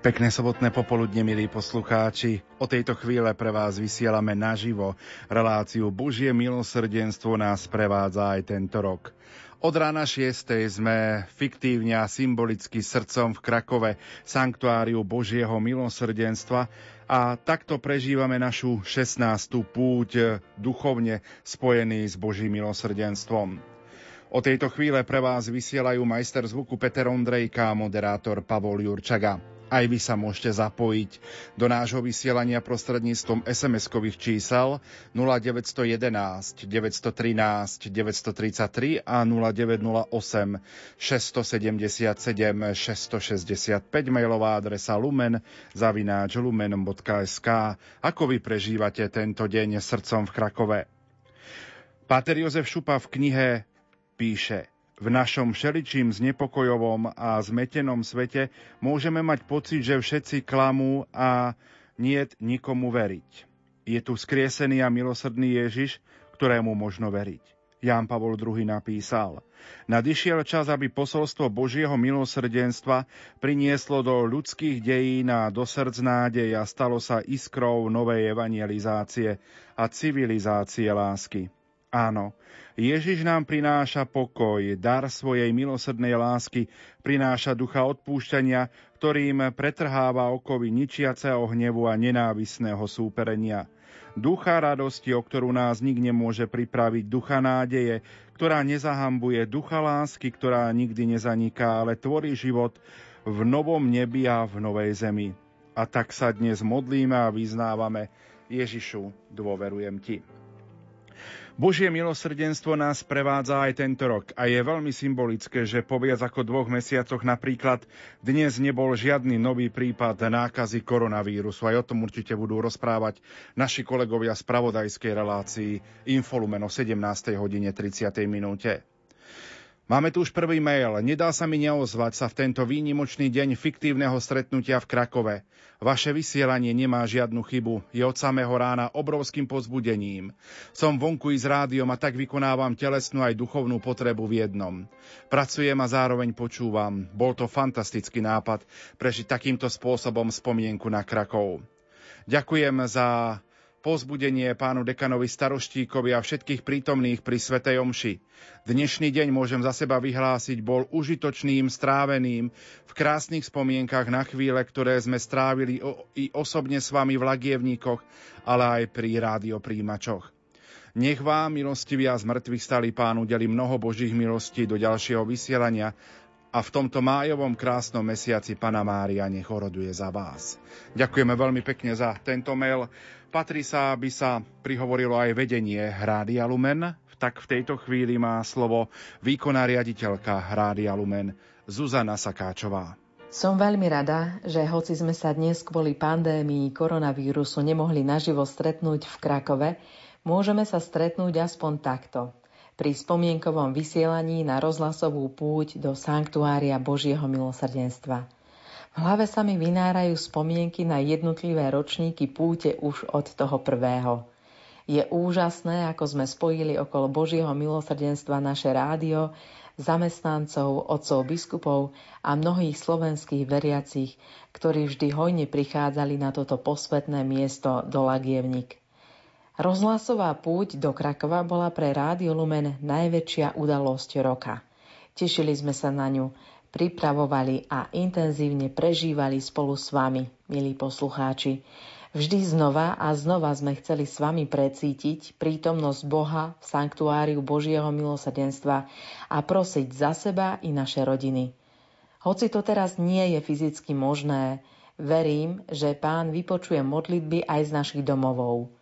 Pekné sobotné popoludne, milí poslucháči. O tejto chvíle pre vás vysielame naživo. Reláciu Božie milosrdenstvo nás prevádza aj tento rok. Od rána 6. sme fiktívne a symbolicky srdcom v Krakove sanktuáriu Božieho milosrdenstva a takto prežívame našu 16. púť duchovne spojený s Božím milosrdenstvom. O tejto chvíle pre vás vysielajú majster zvuku Peter Ondrejka a moderátor Pavol Jurčaga. Aj vy sa môžete zapojiť do nášho vysielania prostredníctvom SMS-kových čísel 0911 913 933 a 0908 677 665 mailová adresa lumen zavináč lumen.sk Ako vy prežívate tento deň srdcom v Krakove? Páter Jozef Šupa v knihe píše v našom všeličím znepokojovom a zmetenom svete môžeme mať pocit, že všetci klamú a nie nikomu veriť. Je tu skriesený a milosrdný Ježiš, ktorému možno veriť. Ján Pavol II napísal, nadišiel čas, aby posolstvo Božieho milosrdenstva prinieslo do ľudských dejín a do srdc nádej a stalo sa iskrou novej evangelizácie a civilizácie lásky. Áno, Ježiš nám prináša pokoj, dar svojej milosrdnej lásky, prináša ducha odpúšťania, ktorým pretrháva okovy ničiaceho hnevu a nenávisného súperenia. Ducha radosti, o ktorú nás nik nemôže pripraviť, ducha nádeje, ktorá nezahambuje, ducha lásky, ktorá nikdy nezaniká, ale tvorí život v novom nebi a v novej zemi. A tak sa dnes modlíme a vyznávame Ježišu, dôverujem Ti. Božie milosrdenstvo nás prevádza aj tento rok a je veľmi symbolické, že po viac ako dvoch mesiacoch napríklad dnes nebol žiadny nový prípad nákazy koronavírusu. Aj o tom určite budú rozprávať naši kolegovia z pravodajskej relácii Infolumeno 17. hodine 30. minúte. Máme tu už prvý mail. Nedá sa mi neozvať sa v tento výnimočný deň fiktívneho stretnutia v Krakove. Vaše vysielanie nemá žiadnu chybu. Je od samého rána obrovským pozbudením. Som vonku i s rádiom a tak vykonávam telesnú aj duchovnú potrebu v jednom. Pracujem a zároveň počúvam. Bol to fantastický nápad prežiť takýmto spôsobom spomienku na Krakov. Ďakujem za pozbudenie pánu dekanovi staroštíkovi a všetkých prítomných pri Svetej Omši. Dnešný deň môžem za seba vyhlásiť, bol užitočným, stráveným v krásnych spomienkach na chvíle, ktoré sme strávili i osobne s vami v Lagievníkoch, ale aj pri rádiopríjimačoch. Nech vám, milostivý a zmrtvých stali pán udeli mnoho Božích milostí do ďalšieho vysielania a v tomto májovom krásnom mesiaci Pana Mária nech oroduje za vás. Ďakujeme veľmi pekne za tento mail. Patrí sa, aby sa prihovorilo aj vedenie Rádia Lumen. Tak v tejto chvíli má slovo výkonná riaditeľka Rádia Lumen Zuzana Sakáčová. Som veľmi rada, že hoci sme sa dnes kvôli pandémii koronavírusu nemohli naživo stretnúť v Krakove, môžeme sa stretnúť aspoň takto pri spomienkovom vysielaní na rozhlasovú púť do Sanktuária Božieho milosrdenstva. V hlave sa mi vynárajú spomienky na jednotlivé ročníky púte už od toho prvého. Je úžasné, ako sme spojili okolo Božieho milosrdenstva naše rádio, zamestnancov, otcov biskupov a mnohých slovenských veriacich, ktorí vždy hojne prichádzali na toto posvetné miesto do Lagievnik. Rozhlasová púť do Krakova bola pre Rádio Lumen najväčšia udalosť roka. Tešili sme sa na ňu, pripravovali a intenzívne prežívali spolu s vami, milí poslucháči. Vždy znova a znova sme chceli s vami precítiť prítomnosť Boha v sanktuáriu Božieho milosrdenstva a prosiť za seba i naše rodiny. Hoci to teraz nie je fyzicky možné, verím, že Pán vypočuje modlitby aj z našich domovov.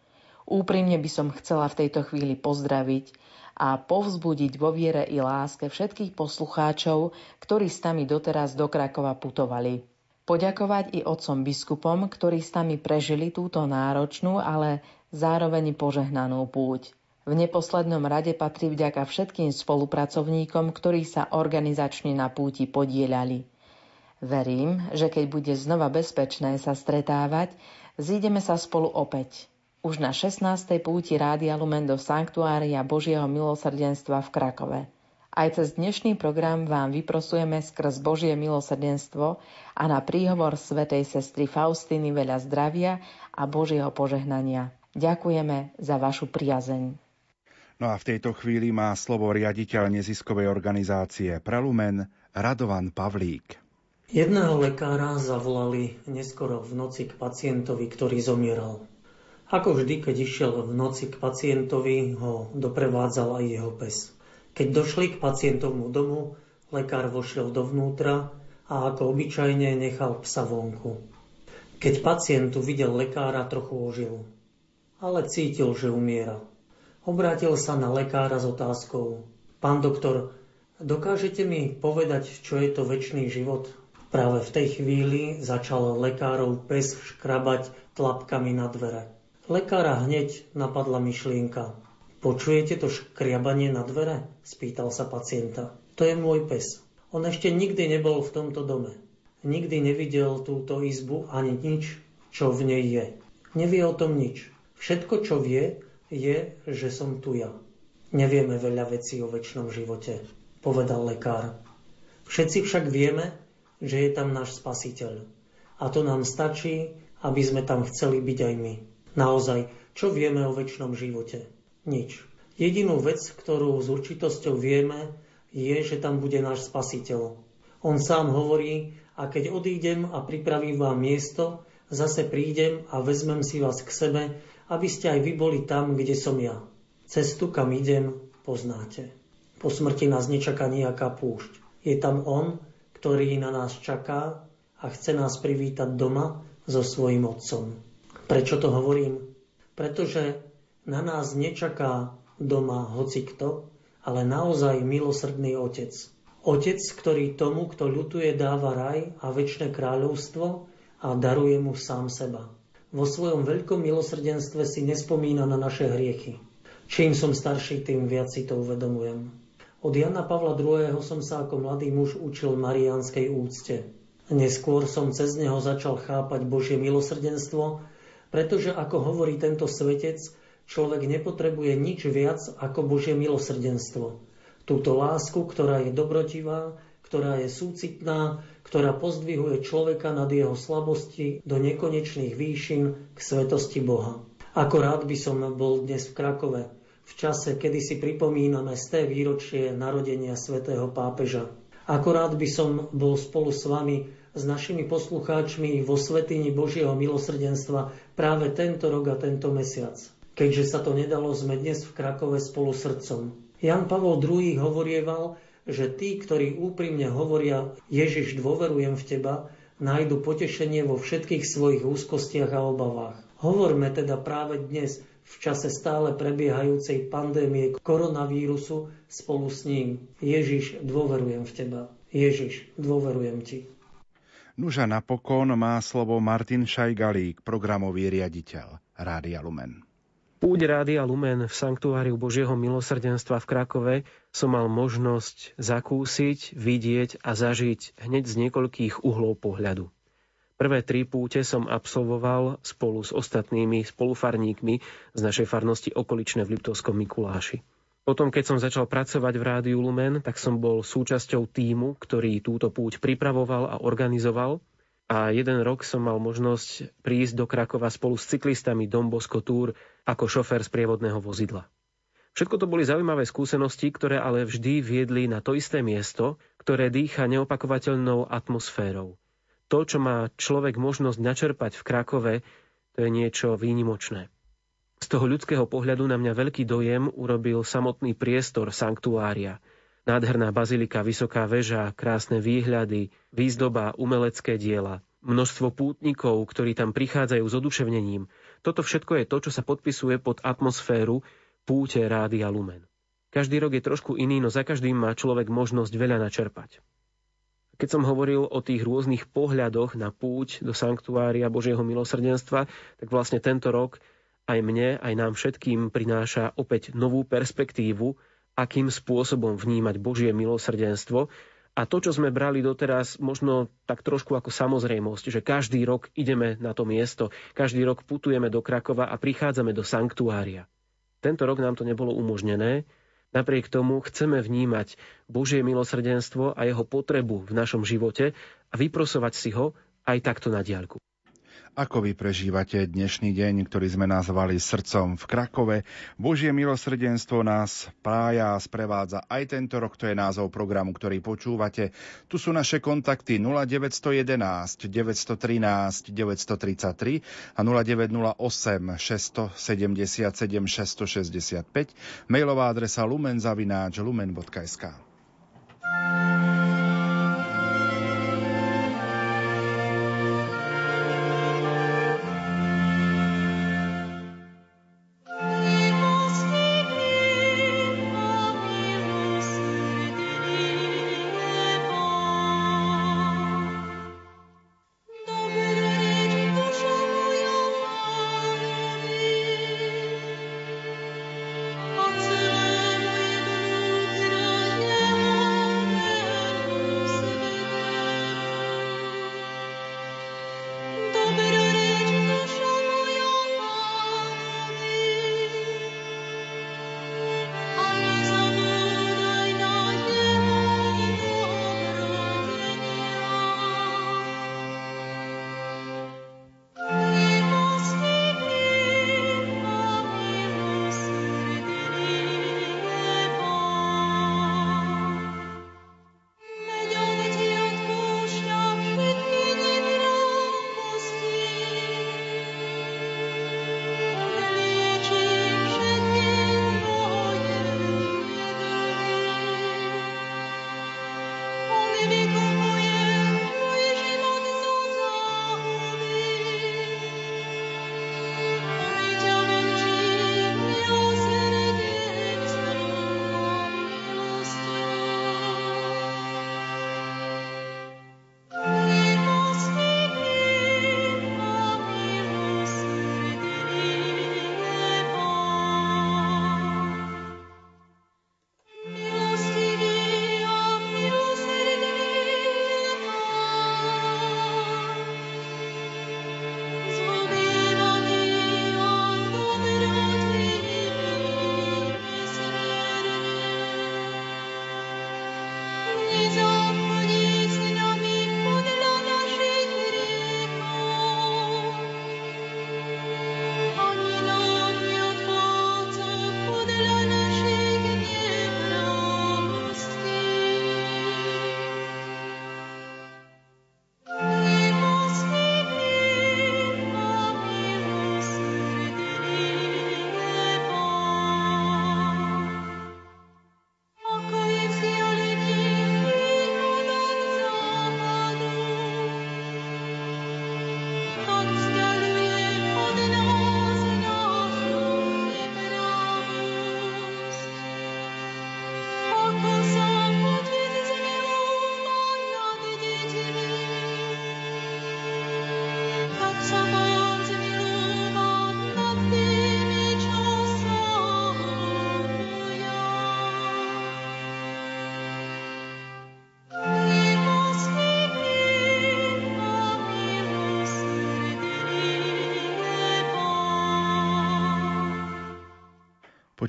Úprimne by som chcela v tejto chvíli pozdraviť a povzbudiť vo viere i láske všetkých poslucháčov, ktorí s nami doteraz do Krakova putovali. Poďakovať i otcom biskupom, ktorí s nami prežili túto náročnú, ale zároveň požehnanú púť. V neposlednom rade patrí vďaka všetkým spolupracovníkom, ktorí sa organizačne na púti podielali. Verím, že keď bude znova bezpečné sa stretávať, zídeme sa spolu opäť. Už na 16. púti Rádia Lumen do Sanktuária Božieho milosrdenstva v Krakove. Aj cez dnešný program vám vyprosujeme skrz Božie milosrdenstvo a na príhovor svätej sestry Faustiny veľa zdravia a Božieho požehnania. Ďakujeme za vašu priazeň. No a v tejto chvíli má slovo riaditeľ neziskovej organizácie Prelumen Radovan Pavlík. Jedného lekára zavolali neskoro v noci k pacientovi, ktorý zomieral. Ako vždy, keď išiel v noci k pacientovi, ho doprevádzal aj jeho pes. Keď došli k pacientovmu domu, lekár vošiel dovnútra a ako obyčajne nechal psa vonku. Keď pacient videl lekára, trochu ožil, ale cítil, že umiera. Obrátil sa na lekára s otázkou. Pán doktor, dokážete mi povedať, čo je to väčší život? Práve v tej chvíli začal lekárov pes škrabať tlapkami na dvere. Lekára hneď napadla myšlienka. Počujete to škriabanie na dvere? Spýtal sa pacienta. To je môj pes. On ešte nikdy nebol v tomto dome. Nikdy nevidel túto izbu ani nič, čo v nej je. Nevie o tom nič. Všetko, čo vie, je, že som tu ja. Nevieme veľa vecí o väčšnom živote, povedal lekár. Všetci však vieme, že je tam náš spasiteľ. A to nám stačí, aby sme tam chceli byť aj my. Naozaj, čo vieme o väčšnom živote? Nič. Jedinú vec, ktorú s určitosťou vieme, je, že tam bude náš spasiteľ. On sám hovorí, a keď odídem a pripravím vám miesto, zase prídem a vezmem si vás k sebe, aby ste aj vy boli tam, kde som ja. Cestu, kam idem, poznáte. Po smrti nás nečaká nejaká púšť. Je tam On, ktorý na nás čaká a chce nás privítať doma so svojím Otcom. Prečo to hovorím? Pretože na nás nečaká doma hoci kto, ale naozaj milosrdný Otec. Otec, ktorý tomu, kto ľutuje, dáva raj a väčšie kráľovstvo a daruje mu sám seba vo svojom veľkom milosrdenstve si nespomína na naše hriechy. Čím som starší, tým viac si to uvedomujem. Od Jana Pavla II. som sa ako mladý muž učil mariánskej úcte. Neskôr som cez neho začal chápať Božie milosrdenstvo, pretože ako hovorí tento svetec, človek nepotrebuje nič viac ako Božie milosrdenstvo. Túto lásku, ktorá je dobrotivá, ktorá je súcitná, ktorá pozdvihuje človeka nad jeho slabosti do nekonečných výšin k svetosti Boha. Ako rád by som bol dnes v Krakove, v čase, kedy si pripomíname z té výročie narodenia svätého pápeža. Ako rád by som bol spolu s vami, s našimi poslucháčmi vo Svetini Božieho milosrdenstva práve tento rok a tento mesiac. Keďže sa to nedalo, sme dnes v Krakove spolu srdcom. Jan Pavol II hovorieval, že tí, ktorí úprimne hovoria Ježiš, dôverujem v Teba, nájdu potešenie vo všetkých svojich úzkostiach a obavách. Hovorme teda práve dnes, v čase stále prebiehajúcej pandémie koronavírusu spolu s ním. Ježiš, dôverujem v Teba. Ježiš, dôverujem Ti. Nuža napokon má slovo Martin Šajgalík, programový riaditeľ Rádia Lumen. Púť Rádia Lumen v Sanktuáriu Božieho milosrdenstva v Krakove som mal možnosť zakúsiť, vidieť a zažiť hneď z niekoľkých uhlov pohľadu. Prvé tri púte som absolvoval spolu s ostatnými spolufarníkmi z našej farnosti okoličné v Liptovskom Mikuláši. Potom, keď som začal pracovať v Rádiu Lumen, tak som bol súčasťou týmu, ktorý túto púť pripravoval a organizoval a jeden rok som mal možnosť prísť do Krakova spolu s cyklistami Dombosko Tour ako šofér z prievodného vozidla. Všetko to boli zaujímavé skúsenosti, ktoré ale vždy viedli na to isté miesto, ktoré dýcha neopakovateľnou atmosférou. To, čo má človek možnosť načerpať v Krakove, to je niečo výnimočné. Z toho ľudského pohľadu na mňa veľký dojem urobil samotný priestor sanktuária – Nádherná bazilika, vysoká väža, krásne výhľady, výzdoba, umelecké diela. množstvo pútnikov, ktorí tam prichádzajú s oduševnením. Toto všetko je to, čo sa podpisuje pod atmosféru púte Rádia Lumen. Každý rok je trošku iný, no za každým má človek možnosť veľa načerpať. Keď som hovoril o tých rôznych pohľadoch na púť do sanktuária Božieho milosrdenstva, tak vlastne tento rok aj mne, aj nám všetkým prináša opäť novú perspektívu, akým spôsobom vnímať Božie milosrdenstvo a to, čo sme brali doteraz, možno tak trošku ako samozrejmosť, že každý rok ideme na to miesto, každý rok putujeme do Krakova a prichádzame do sanktuária. Tento rok nám to nebolo umožnené, napriek tomu chceme vnímať Božie milosrdenstvo a jeho potrebu v našom živote a vyprosovať si ho aj takto na diaľku. Ako vy prežívate dnešný deň, ktorý sme nazvali srdcom v Krakove? Božie milosrdenstvo nás prája a sprevádza aj tento rok, to je názov programu, ktorý počúvate. Tu sú naše kontakty 0911 913 933 a 0908 677 665, mailová adresa lumenzavináč lumen.sk.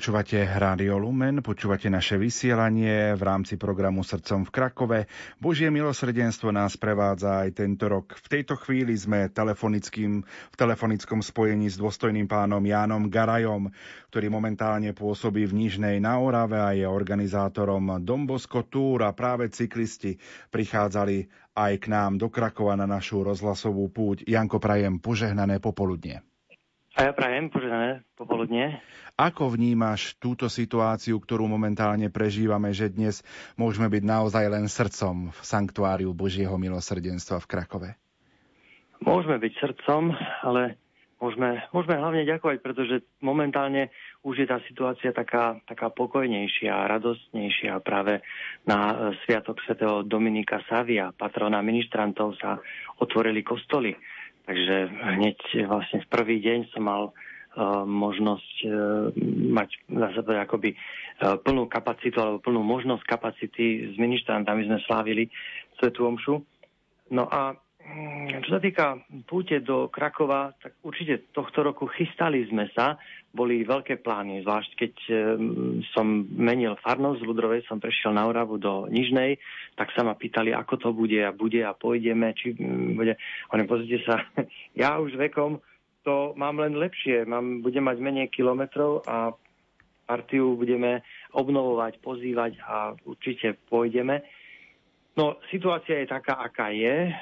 Počúvate Rádio Lumen, počúvate naše vysielanie v rámci programu Srdcom v Krakove. Božie milosrdenstvo nás prevádza aj tento rok. V tejto chvíli sme telefonickým, v telefonickom spojení s dôstojným pánom Jánom Garajom, ktorý momentálne pôsobí v Nižnej na Orave a je organizátorom Dombosko Tour a práve cyklisti prichádzali aj k nám do Krakova na našu rozhlasovú púť. Janko Prajem, požehnané popoludne. A ja prajem, požehnané popoludne. Ako vnímaš túto situáciu, ktorú momentálne prežívame, že dnes môžeme byť naozaj len srdcom v sanktuáriu Božieho milosrdenstva v Krakove? Môžeme byť srdcom, ale môžeme, môžeme hlavne ďakovať, pretože momentálne už je tá situácia taká, taká pokojnejšia, radostnejšia. Práve na e, Sviatok svätého Dominika Savia, patrona ministrantov, sa otvorili kostoly. Takže hneď vlastne v prvý deň som mal uh, možnosť uh, mať na sebe akoby uh, plnú kapacitu alebo plnú možnosť kapacity s ministrantami sme slávili Svetú Omšu. No a čo sa týka púte do Krakova, tak určite tohto roku chystali sme sa, boli veľké plány, zvlášť keď som menil farnosť z Ludrovej, som prešiel na Oravu do Nižnej, tak sa ma pýtali, ako to bude a bude a pôjdeme, či mm, bude. Oni pozrite sa, ja už vekom to mám len lepšie, mám, budem mať menej kilometrov a partiu budeme obnovovať, pozývať a určite pôjdeme. No, situácia je taká, aká je. E,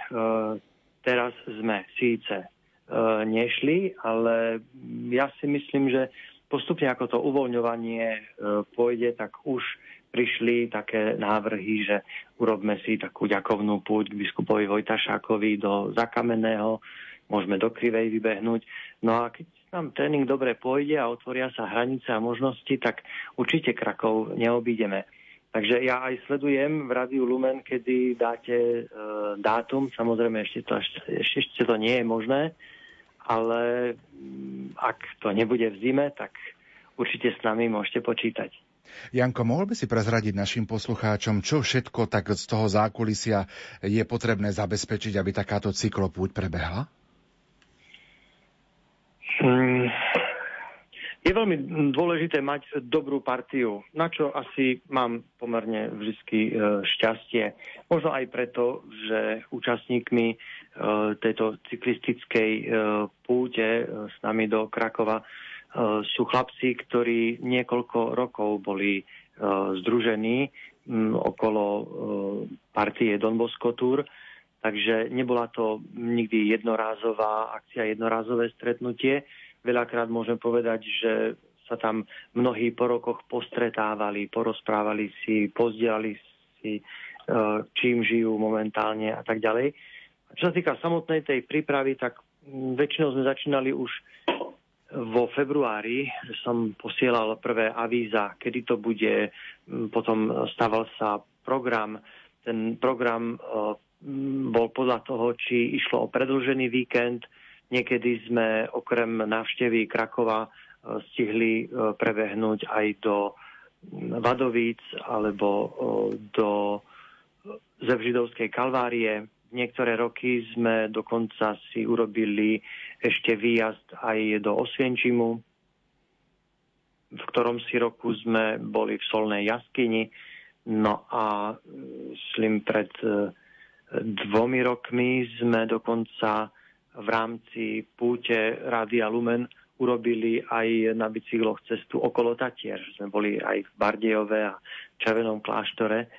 teraz sme síce e, nešli, ale ja si myslím, že postupne ako to uvoľňovanie e, pôjde, tak už prišli také návrhy, že urobme si takú ďakovnú púť k biskupovi Vojtašákovi do Zakamenného, môžeme do Krivej vybehnúť. No a keď nám tréning dobre pôjde a otvoria sa hranice a možnosti, tak určite Krakov neobídeme. Takže ja aj sledujem v Rádiu Lumen, kedy dáte e, dátum. Samozrejme, ešte to, ešte, ešte to nie je možné, ale mm, ak to nebude v zime, tak určite s nami môžete počítať. Janko, mohol by si prezradiť našim poslucháčom, čo všetko tak z toho zákulisia je potrebné zabezpečiť, aby takáto cyklopúť prebehla? Je veľmi dôležité mať dobrú partiu, na čo asi mám pomerne vždy e, šťastie. Možno aj preto, že účastníkmi e, tejto cyklistickej e, púte s nami do Krakova sú chlapci, ktorí niekoľko rokov boli združení okolo partie Don Tour, takže nebola to nikdy jednorázová akcia, jednorázové stretnutie, Veľakrát môžem povedať, že sa tam mnohí po rokoch postretávali, porozprávali si, pozdielali si, e, čím žijú momentálne a tak ďalej. Čo sa týka samotnej tej prípravy, tak väčšinou sme začínali už vo februári, som posielal prvé avíza, kedy to bude, potom staval sa program. Ten program e, bol podľa toho, či išlo o predlžený víkend, Niekedy sme okrem návštevy Krakova e, stihli e, prebehnúť aj do Vadovíc alebo e, do Zevžidovskej kalvárie. Niektoré roky sme dokonca si urobili ešte výjazd aj do Osvienčimu, v ktorom si roku sme boli v Solnej jaskyni. No a myslím pred dvomi rokmi sme dokonca v rámci púte Rádia Lumen urobili aj na bicykloch cestu okolo Tatier. Sme boli aj v Bardejove a Červenom kláštore.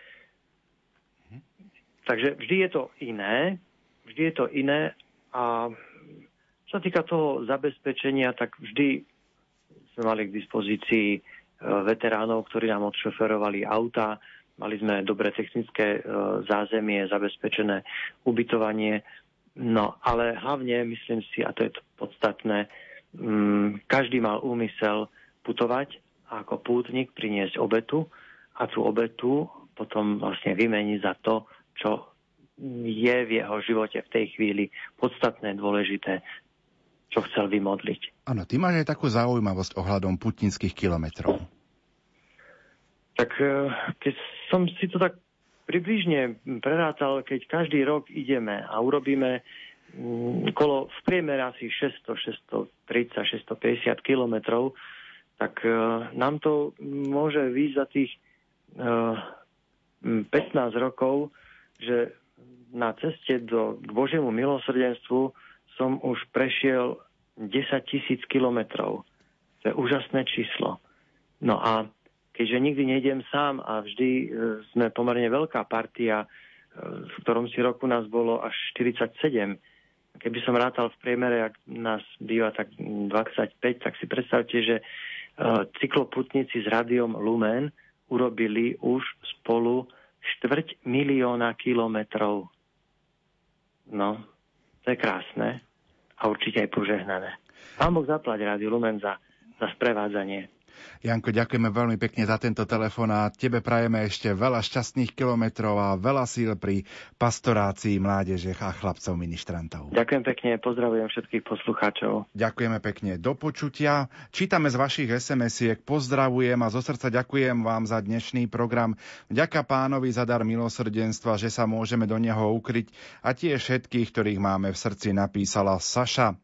Takže vždy je to iné. Vždy je to iné a čo sa týka toho zabezpečenia, tak vždy sme mali k dispozícii e, veteránov, ktorí nám odšoferovali auta, mali sme dobre technické e, zázemie, zabezpečené ubytovanie, No, ale hlavne myslím si, a to je to podstatné, um, každý mal úmysel putovať a ako pútnik priniesť obetu a tú obetu potom vlastne vymeniť za to, čo je v jeho živote v tej chvíli podstatné, dôležité, čo chcel vymodliť. Áno, ty máš aj takú zaujímavosť ohľadom putnických kilometrov. Tak eh, keď som si to tak približne prerátal, keď každý rok ideme a urobíme mm, kolo v priemere asi 600, 630, 650 kilometrov, tak uh, nám to môže výjsť za tých uh, e, 15 rokov, že na ceste do, k Božiemu milosrdenstvu som už prešiel 10 tisíc kilometrov. To je úžasné číslo. No a keďže nikdy nejdem sám a vždy e, sme pomerne veľká partia, e, v ktorom si roku nás bolo až 47. Keby som rátal v priemere, ak nás býva tak 25, tak si predstavte, že e, cykloputníci s rádiom Lumen urobili už spolu štvrť milióna kilometrov. No, To je krásne a určite aj požehnané. Pán Boh zaplať Rádiu Lumen za, za sprevádzanie. Janko, ďakujeme veľmi pekne za tento telefon a tebe prajeme ešte veľa šťastných kilometrov a veľa síl pri pastorácii mládeže a chlapcov ministrantov. Ďakujem pekne, pozdravujem všetkých poslucháčov. Ďakujeme pekne, do počutia. Čítame z vašich SMS-iek, pozdravujem a zo srdca ďakujem vám za dnešný program. Ďaká pánovi za dar milosrdenstva, že sa môžeme do neho ukryť a tie všetkých, ktorých máme v srdci, napísala Saša.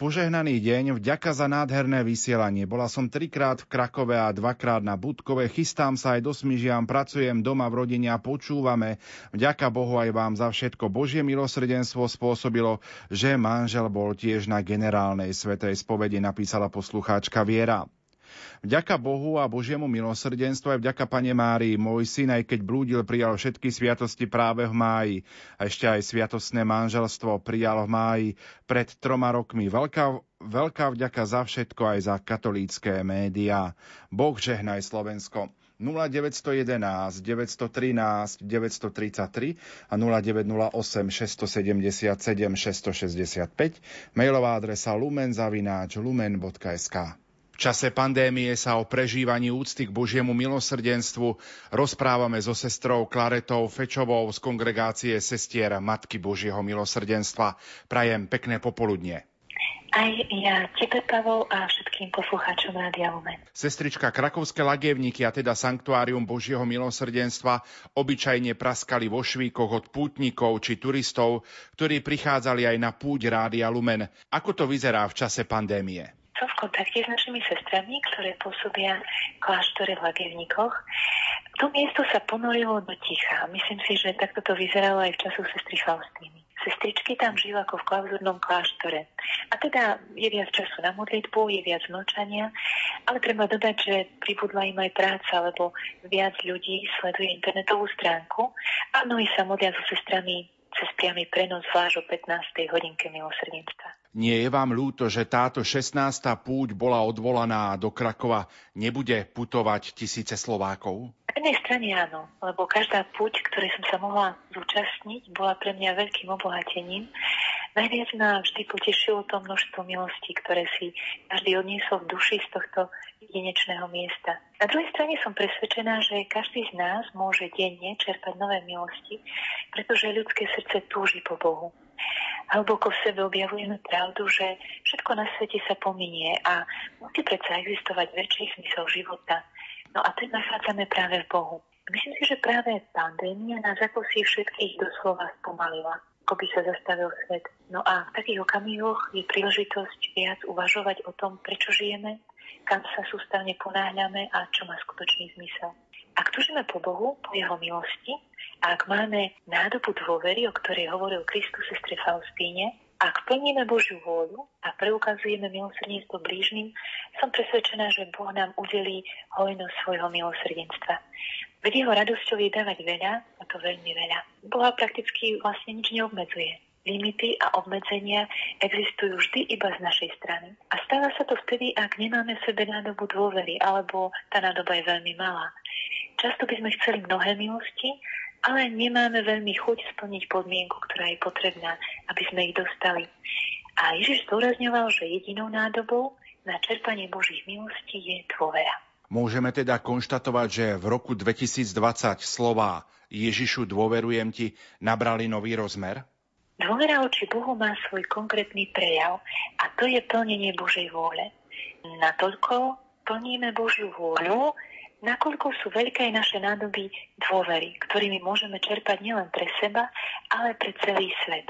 Požehnaný deň, vďaka za nádherné vysielanie. Bola som trikrát v Krakove a dvakrát na Budkove. Chystám sa aj do Smyžiam, pracujem doma v rodine a počúvame. Vďaka Bohu aj vám za všetko. Božie milosrdenstvo spôsobilo, že manžel bol tiež na generálnej svetej spovedi, napísala poslucháčka Viera. Vďaka Bohu a Božiemu milosrdenstvu aj vďaka Pane Márii, môj syn, aj keď blúdil, prijal všetky sviatosti práve v máji. A ešte aj sviatostné manželstvo prijal v máji pred troma rokmi. Veľká, veľká vďaka za všetko aj za katolícké médiá. Boh žehnaj Slovensko. 0911 913 933 a 0908 677 665 mailová adresa lumenzavináč lumen.sk čase pandémie sa o prežívaní úcty k Božiemu milosrdenstvu rozprávame so sestrou Klaretou Fečovou z kongregácie sestier Matky Božieho milosrdenstva. Prajem pekné popoludnie. Aj ja tebe, Pavol, a všetkým poslucháčom Rádia Lumen. Sestrička, krakovské lagievníky, a teda Sanktuárium Božieho milosrdenstva, obyčajne praskali vo švíkoch od pútnikov či turistov, ktorí prichádzali aj na púť Rádia Lumen. Ako to vyzerá v čase pandémie? Som v kontakte s našimi sestrami, ktoré pôsobia v kláštore v Lagevníkoch. To miesto sa ponorilo do ticha. Myslím si, že takto to vyzeralo aj v času sestry Faustíny. Sestričky tam žijú ako v klauzurnom kláštore. A teda je viac času na modlitbu, je viac mlčania, ale treba dodať, že pribudla im aj práca, lebo viac ľudí sleduje internetovú stránku a mnohí sa modlia so sestrami cez priamy prenos zvlášť o 15. hodinke milosrdenstva. Nie je vám ľúto, že táto 16. púť bola odvolaná do Krakova nebude putovať tisíce Slovákov? Na jednej strane áno, lebo každá púť, ktorej som sa mohla zúčastniť, bola pre mňa veľkým obohatením. Najviac ma vždy potešilo to množstvo milostí, ktoré si každý odniesol v duši z tohto jedinečného miesta. Na druhej strane som presvedčená, že každý z nás môže denne čerpať nové milosti, pretože ľudské srdce túži po Bohu hlboko v sebe objavujeme pravdu, že všetko na svete sa pominie a musí predsa existovať väčší zmysel života. No a ten nachádzame práve v Bohu. Myslím si, že práve pandémia nás ako všetkých doslova spomalila, ako by sa zastavil svet. No a v takých okamihoch je príležitosť viac uvažovať o tom, prečo žijeme, kam sa sústavne ponáhľame a čo má skutočný zmysel. Ak túžime po Bohu, po Jeho milosti, a ak máme nádobu dôvery, o ktorej hovoril Kristus sestre Faustíne, ak plníme Božiu vôľu a preukazujeme milosrdenstvo blížnym, som presvedčená, že Boh nám udelí hojnosť svojho milosrdenstva. Veď jeho radosťou je dávať veľa, a to veľmi veľa. Boha prakticky vlastne nič neobmedzuje. Limity a obmedzenia existujú vždy iba z našej strany. A stáva sa to vtedy, ak nemáme v sebe nádobu dôvery, alebo tá nádoba je veľmi malá. Často by sme chceli mnohé milosti, ale nemáme veľmi chuť splniť podmienku, ktorá je potrebná, aby sme ich dostali. A Ježiš zdôrazňoval, že jedinou nádobou na čerpanie Božích milostí je dôvera. Môžeme teda konštatovať, že v roku 2020 slova Ježišu dôverujem ti nabrali nový rozmer? Dôvera oči Bohu má svoj konkrétny prejav a to je plnenie Božej vôle. Natoľko plníme Božiu vôľu, nakoľko sú veľké naše nádoby dôvery, ktorými môžeme čerpať nielen pre seba, ale pre celý svet.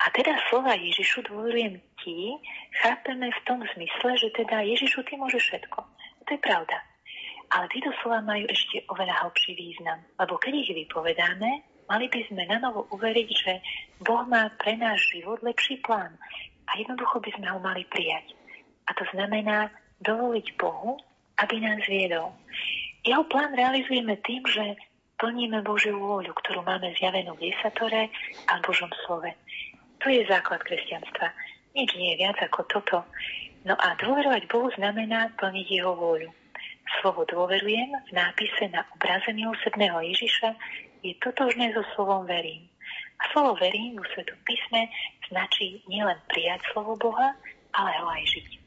A teda slova Ježišu dôverujem ti, chápeme v tom zmysle, že teda Ježišu ty môže všetko. To je pravda. Ale tieto slova majú ešte oveľa hlbší význam, lebo keď ich vypovedáme, mali by sme na novo uveriť, že Boh má pre náš život lepší plán a jednoducho by sme ho mali prijať. A to znamená dovoliť Bohu, aby nás viedol. Jeho plán realizujeme tým, že plníme Božiu vôľu, ktorú máme zjavenú v desatore a v Božom slove. To je základ kresťanstva. Nič nie je viac ako toto. No a dôverovať Bohu znamená plniť Jeho vôľu. Slovo dôverujem v nápise na obraze milosrdného Ježiša je totožné so slovom verím. A slovo verím vo Svetom písme značí nielen prijať slovo Boha, ale ho aj žiť.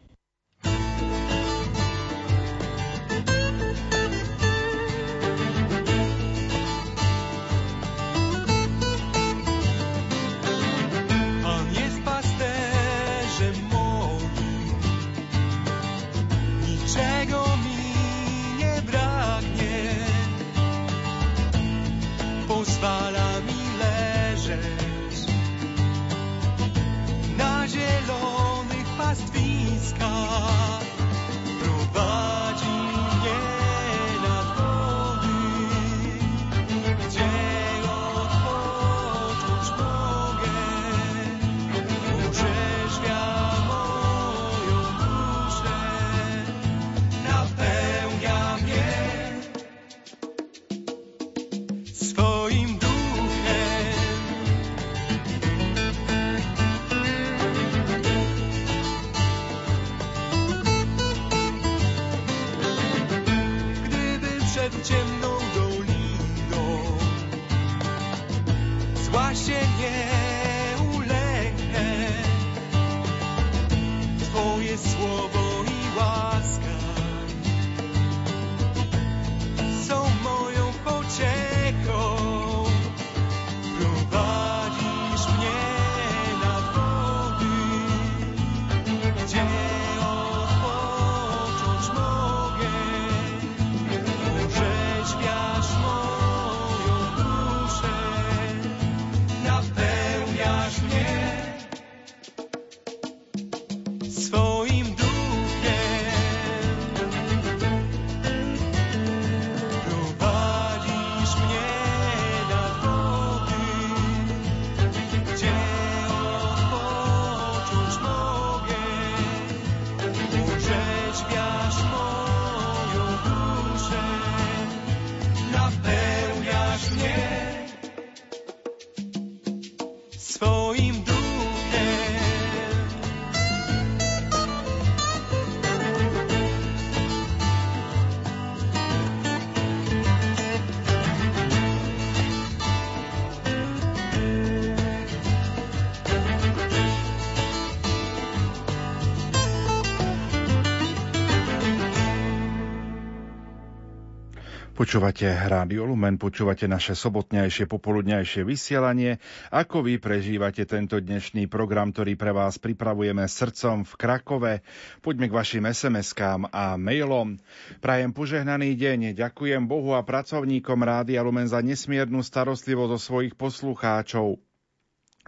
Počúvate Rádio Lumen, počúvate naše sobotnejšie, popoludňajšie vysielanie. Ako vy prežívate tento dnešný program, ktorý pre vás pripravujeme srdcom v Krakove? Poďme k vašim SMS-kám a mailom. Prajem požehnaný deň, ďakujem Bohu a pracovníkom Rádia Lumen za nesmiernu starostlivosť o svojich poslucháčov.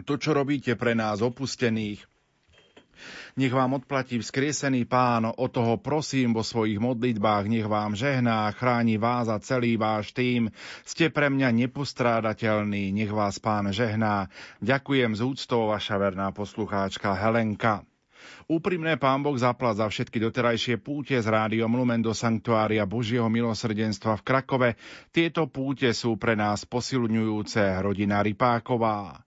To, čo robíte pre nás opustených, nech vám odplatí vzkriesený pán, o toho prosím vo svojich modlitbách, nech vám žehná, chráni vás a celý váš tým. Ste pre mňa nepostrádateľní, nech vás pán žehná. Ďakujem z úctou vaša verná poslucháčka Helenka. Úprimné pán Boh zaplat za všetky doterajšie púte z rádiom Lumen do Sanktuária Božieho milosrdenstva v Krakove. Tieto púte sú pre nás posilňujúce rodina Rypáková.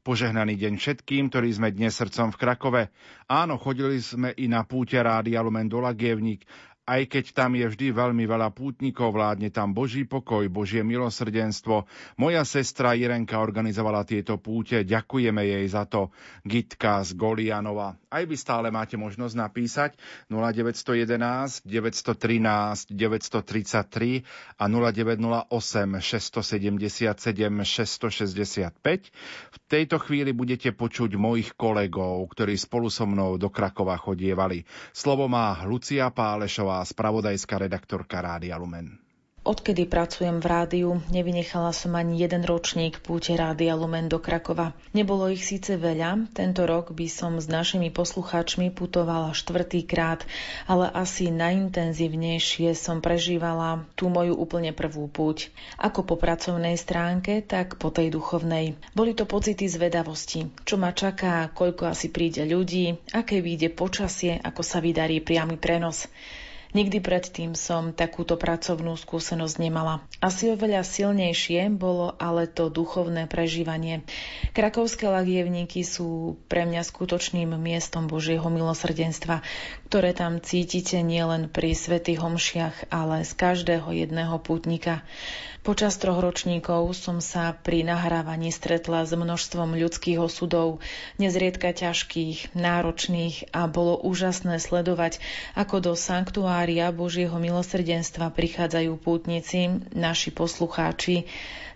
Požehnaný deň všetkým, ktorí sme dnes srdcom v Krakove. Áno, chodili sme i na púte Rádia Lumen do Lagievnik aj keď tam je vždy veľmi veľa pútnikov, vládne tam Boží pokoj, Božie milosrdenstvo. Moja sestra Irenka organizovala tieto púte, ďakujeme jej za to. Gitka z Golianova. Aj vy stále máte možnosť napísať 0911 913 933 a 0908 677 665. V tejto chvíli budete počuť mojich kolegov, ktorí spolu so mnou do Krakova chodievali. Slovo má Lucia Pálešová spravodajská redaktorka Rádia Lumen. Odkedy pracujem v rádiu, nevynechala som ani jeden ročník púte Rádia Lumen do Krakova. Nebolo ich síce veľa, tento rok by som s našimi poslucháčmi putovala štvrtýkrát, ale asi najintenzívnejšie som prežívala tú moju úplne prvú púť. Ako po pracovnej stránke, tak po tej duchovnej. Boli to pocity zvedavosti, čo ma čaká, koľko asi príde ľudí, aké vyjde počasie, ako sa vydarí priamy prenos. Nikdy predtým som takúto pracovnú skúsenosť nemala. Asi oveľa silnejšie bolo ale to duchovné prežívanie. Krakovské lagievníky sú pre mňa skutočným miestom Božieho milosrdenstva, ktoré tam cítite nielen pri svätých homšiach, ale z každého jedného pútnika. Počas troch ročníkov som sa pri nahrávaní stretla s množstvom ľudských osudov, nezriedka ťažkých, náročných a bolo úžasné sledovať, ako do sanktuária Božieho milosrdenstva prichádzajú pútnici, naši poslucháči,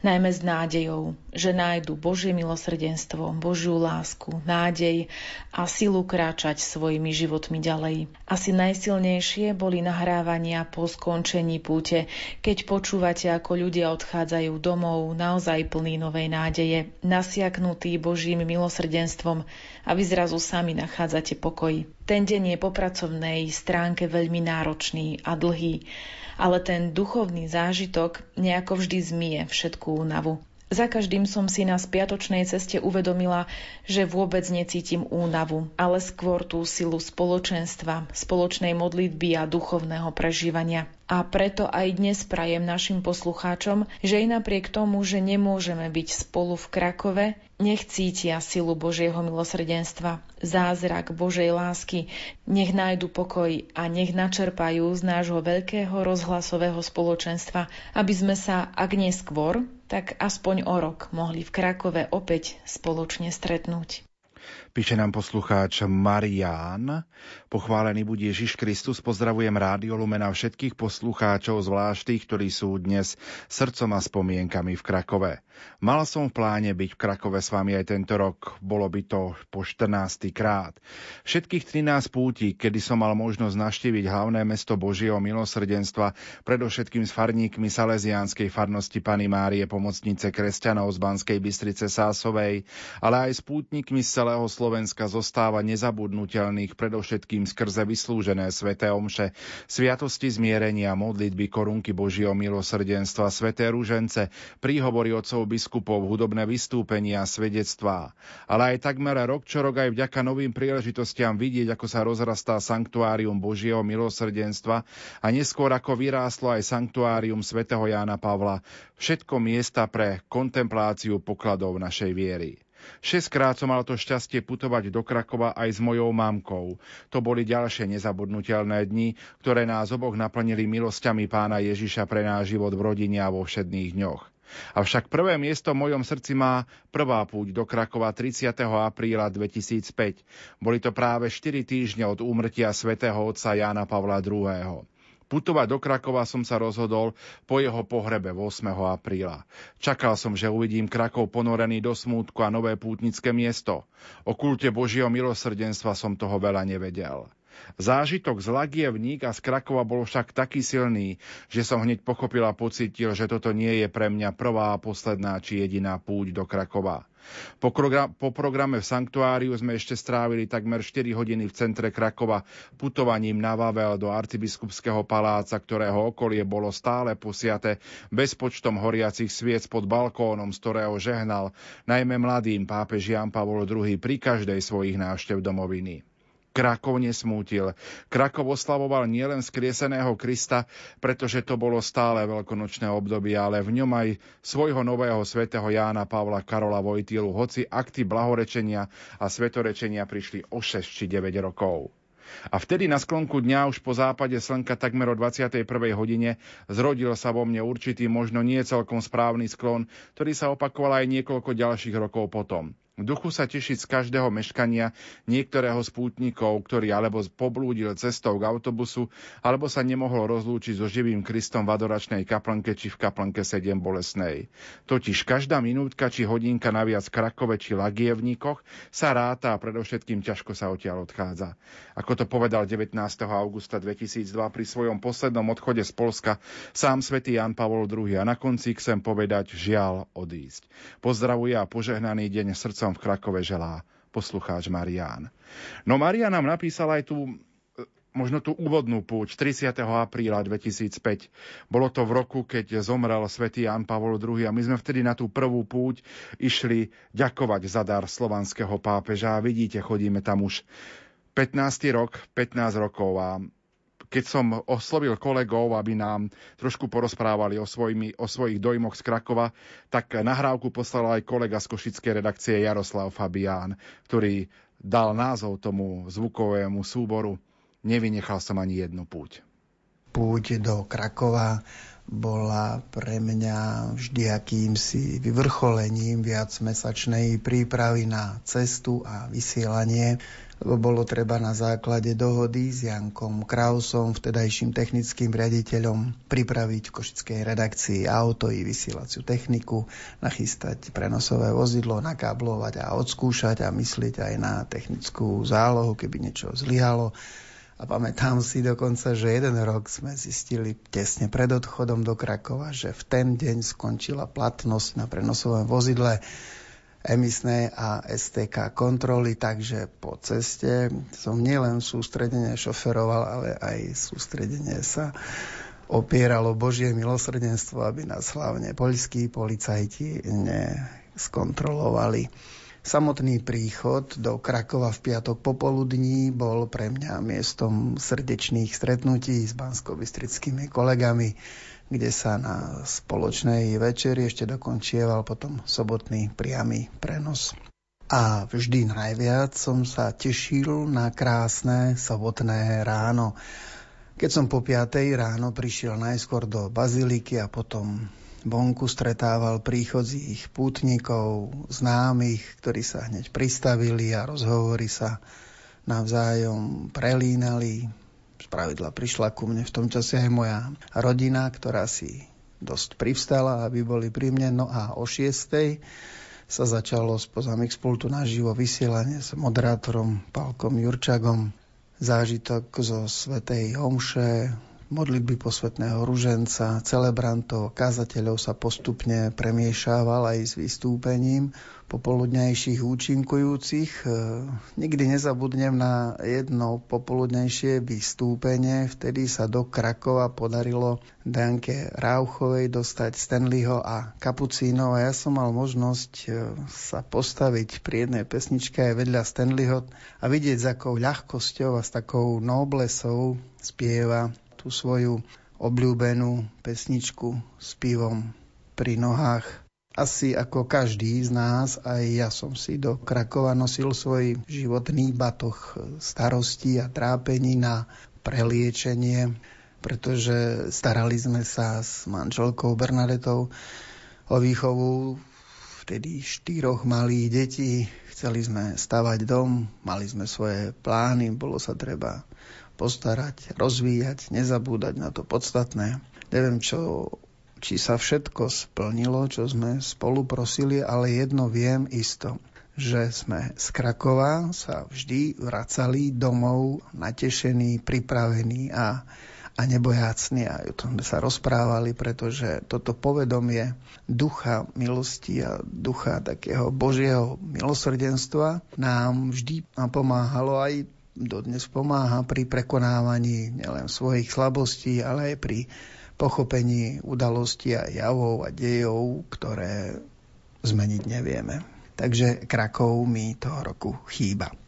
najmä s nádejou, že nájdu Božie milosrdenstvo, Božiu lásku, nádej a silu kráčať svojimi životmi ďalej. Asi najsilnejšie boli nahrávania po skončení púte, keď počúvate, ako ľudia odchádzajú domov naozaj plný novej nádeje, nasiaknutí Božím milosrdenstvom a vy zrazu sami nachádzate pokoj. Ten deň je po pracovnej stránke veľmi náročný a dlhý ale ten duchovný zážitok nejako vždy zmie všetkú únavu. Za každým som si na spiatočnej ceste uvedomila, že vôbec necítim únavu, ale skôr tú silu spoločenstva, spoločnej modlitby a duchovného prežívania. A preto aj dnes prajem našim poslucháčom, že i napriek tomu, že nemôžeme byť spolu v Krakove, nech cítia silu Božieho milosrdenstva, zázrak Božej lásky, nech nájdu pokoj a nech načerpajú z nášho veľkého rozhlasového spoločenstva, aby sme sa, ak neskôr, tak aspoň o rok mohli v Krakove opäť spoločne stretnúť. Píše nám poslucháč Marián. Pochválený buď Ježiš Kristus. Pozdravujem Rádio Lumena všetkých poslucháčov, zvlášť tých, ktorí sú dnes srdcom a spomienkami v Krakove. Mal som v pláne byť v Krakove s vami aj tento rok. Bolo by to po 14. krát. Všetkých 13 púti, kedy som mal možnosť naštíviť hlavné mesto Božieho milosrdenstva, predovšetkým s farníkmi Salesiánskej farnosti Pany Márie, pomocnice kresťanov z Banskej Bystrice Sásovej, ale aj s pútnikmi z celého Slovenska zostáva nezabudnutelných predovšetkým skrze vyslúžené sveté omše, sviatosti zmierenia, modlitby korunky Božieho milosrdenstva, sveté rúžence, príhovory otcov biskupov, hudobné vystúpenia, svedectvá. Ale aj takmer rok čo rok aj vďaka novým príležitostiam vidieť, ako sa rozrastá sanktuárium Božieho milosrdenstva a neskôr ako vyrástlo aj sanktuárium svätého Jána Pavla, všetko miesta pre kontempláciu pokladov našej viery. Šestkrát som mal to šťastie putovať do Krakova aj s mojou mamkou. To boli ďalšie nezabudnutelné dni, ktoré nás oboch naplnili milosťami pána Ježiša pre náš život v rodine a vo všedných dňoch. Avšak prvé miesto v mojom srdci má prvá púť do Krakova 30. apríla 2005. Boli to práve 4 týždne od úmrtia svätého otca Jána Pavla II. Putovať do Krakova som sa rozhodol po jeho pohrebe 8. apríla. Čakal som, že uvidím Krakov ponorený do smútku a nové pútnické miesto. O kulte Božieho milosrdenstva som toho veľa nevedel. Zážitok z Lagievník a z Krakova bol však taký silný, že som hneď pochopil a pocitil, že toto nie je pre mňa prvá posledná či jediná púť do Krakova. Po, po programe v Sanktuáriu sme ešte strávili takmer 4 hodiny v centre Krakova putovaním na Vavel do arcibiskupského paláca, ktorého okolie bolo stále posiate bezpočtom horiacich sviec pod balkónom, z ktorého žehnal najmä mladým pápež Jan Pavol II pri každej svojich návštev domoviny. Krakov nesmútil. Krakov oslavoval nielen skrieseného Krista, pretože to bolo stále veľkonočné obdobie, ale v ňom aj svojho nového svätého Jána Pavla Karola Vojtilu, hoci akty blahorečenia a svetorečenia prišli o 6 či 9 rokov. A vtedy na sklonku dňa už po západe slnka takmer o 21. hodine zrodil sa vo mne určitý možno nie celkom správny sklon, ktorý sa opakoval aj niekoľko ďalších rokov potom. V duchu sa tešiť z každého meškania niektorého z pútnikov, ktorý alebo poblúdil cestou k autobusu, alebo sa nemohol rozlúčiť so živým Kristom v adoračnej kaplnke či v kaplnke 7 bolesnej. Totiž každá minútka či hodinka naviac v Krakove či Lagievníkoch sa ráta a predovšetkým ťažko sa odtiaľ odchádza. Ako to povedal 19. augusta 2002 pri svojom poslednom odchode z Polska sám svätý Jan Pavol II a na konci chcem povedať žiaľ odísť. Pozdravuje a požehnaný deň srdca v Krakove želá poslucháč Marián. No Marián nám napísal aj tú možno tú úvodnú púť 30. apríla 2005. Bolo to v roku, keď zomrel svätý Jan Pavol II a my sme vtedy na tú prvú púť išli ďakovať za dar slovanského pápeža a vidíte, chodíme tam už 15. rok, 15 rokov a Keď som oslovil kolegov, aby nám trošku porozprávali o, svojimi, o svojich dojmoch z Krakova, tak nahrávku poslal aj kolega z Košickej redakcie Jaroslav Fabián, ktorý dal názov tomu zvukovému súboru Nevynechal som ani jednu púť. Púť do Krakova bola pre mňa vždy akýmsi vyvrcholením viacmesačnej prípravy na cestu a vysielanie bolo treba na základe dohody s Jankom Krausom, vtedajším technickým riaditeľom, pripraviť v košickej redakcii auto i vysielaciu techniku, nachystať prenosové vozidlo, nakáblovať a odskúšať a myslieť aj na technickú zálohu, keby niečo zlyhalo. A pamätám si dokonca, že jeden rok sme zistili tesne pred odchodom do Krakova, že v ten deň skončila platnosť na prenosovom vozidle emisnej a STK kontroly, takže po ceste som nielen sústredene šoferoval, ale aj sústredene sa opieralo Božie milosrdenstvo, aby nás hlavne poľskí policajti neskontrolovali. Samotný príchod do Krakova v piatok popoludní bol pre mňa miestom srdečných stretnutí s bansko kolegami kde sa na spoločnej večeri ešte dokončieval potom sobotný priamy prenos. A vždy najviac som sa tešil na krásne sobotné ráno. Keď som po 5. ráno prišiel najskôr do baziliky a potom vonku stretával príchodzích pútnikov, známych, ktorí sa hneď pristavili a rozhovory sa navzájom prelínali, pravidla prišla ku mne v tom čase aj moja rodina, ktorá si dosť privstala, aby boli pri mne. No a o šiestej sa začalo spoza Mixpultu naživo vysielanie s moderátorom Palkom Jurčagom. Zážitok zo Svetej Homše, modlitby posvetného ruženca, celebrantov, kázateľov sa postupne premiešával aj s vystúpením popoludnejších účinkujúcich. E, nikdy nezabudnem na jedno popoludnejšie vystúpenie. Vtedy sa do Krakova podarilo Danke Rauchovej dostať Stanleyho a Kapucínov a ja som mal možnosť e, sa postaviť pri jednej pesničke aj vedľa Stanleyho a vidieť, s akou ľahkosťou a s takou noblesou spieva tú svoju obľúbenú pesničku s pivom pri nohách. Asi ako každý z nás, aj ja som si do Krakova nosil svoj životný batoh starostí a trápení na preliečenie, pretože starali sme sa s manželkou Bernadetou o výchovu vtedy štyroch malých detí. Chceli sme stavať dom, mali sme svoje plány, bolo sa treba postarať, rozvíjať, nezabúdať na to podstatné. Neviem, čo, či sa všetko splnilo, čo sme spolu prosili, ale jedno viem isto že sme z Krakova sa vždy vracali domov natešení, pripravení a, a nebojácni a o tom sa rozprávali, pretože toto povedomie ducha milosti a ducha takého Božieho milosrdenstva nám vždy pomáhalo aj dodnes pomáha pri prekonávaní nielen svojich slabostí, ale aj pri pochopení udalostí a javov a dejov, ktoré zmeniť nevieme. Takže Krakov mi toho roku chýba.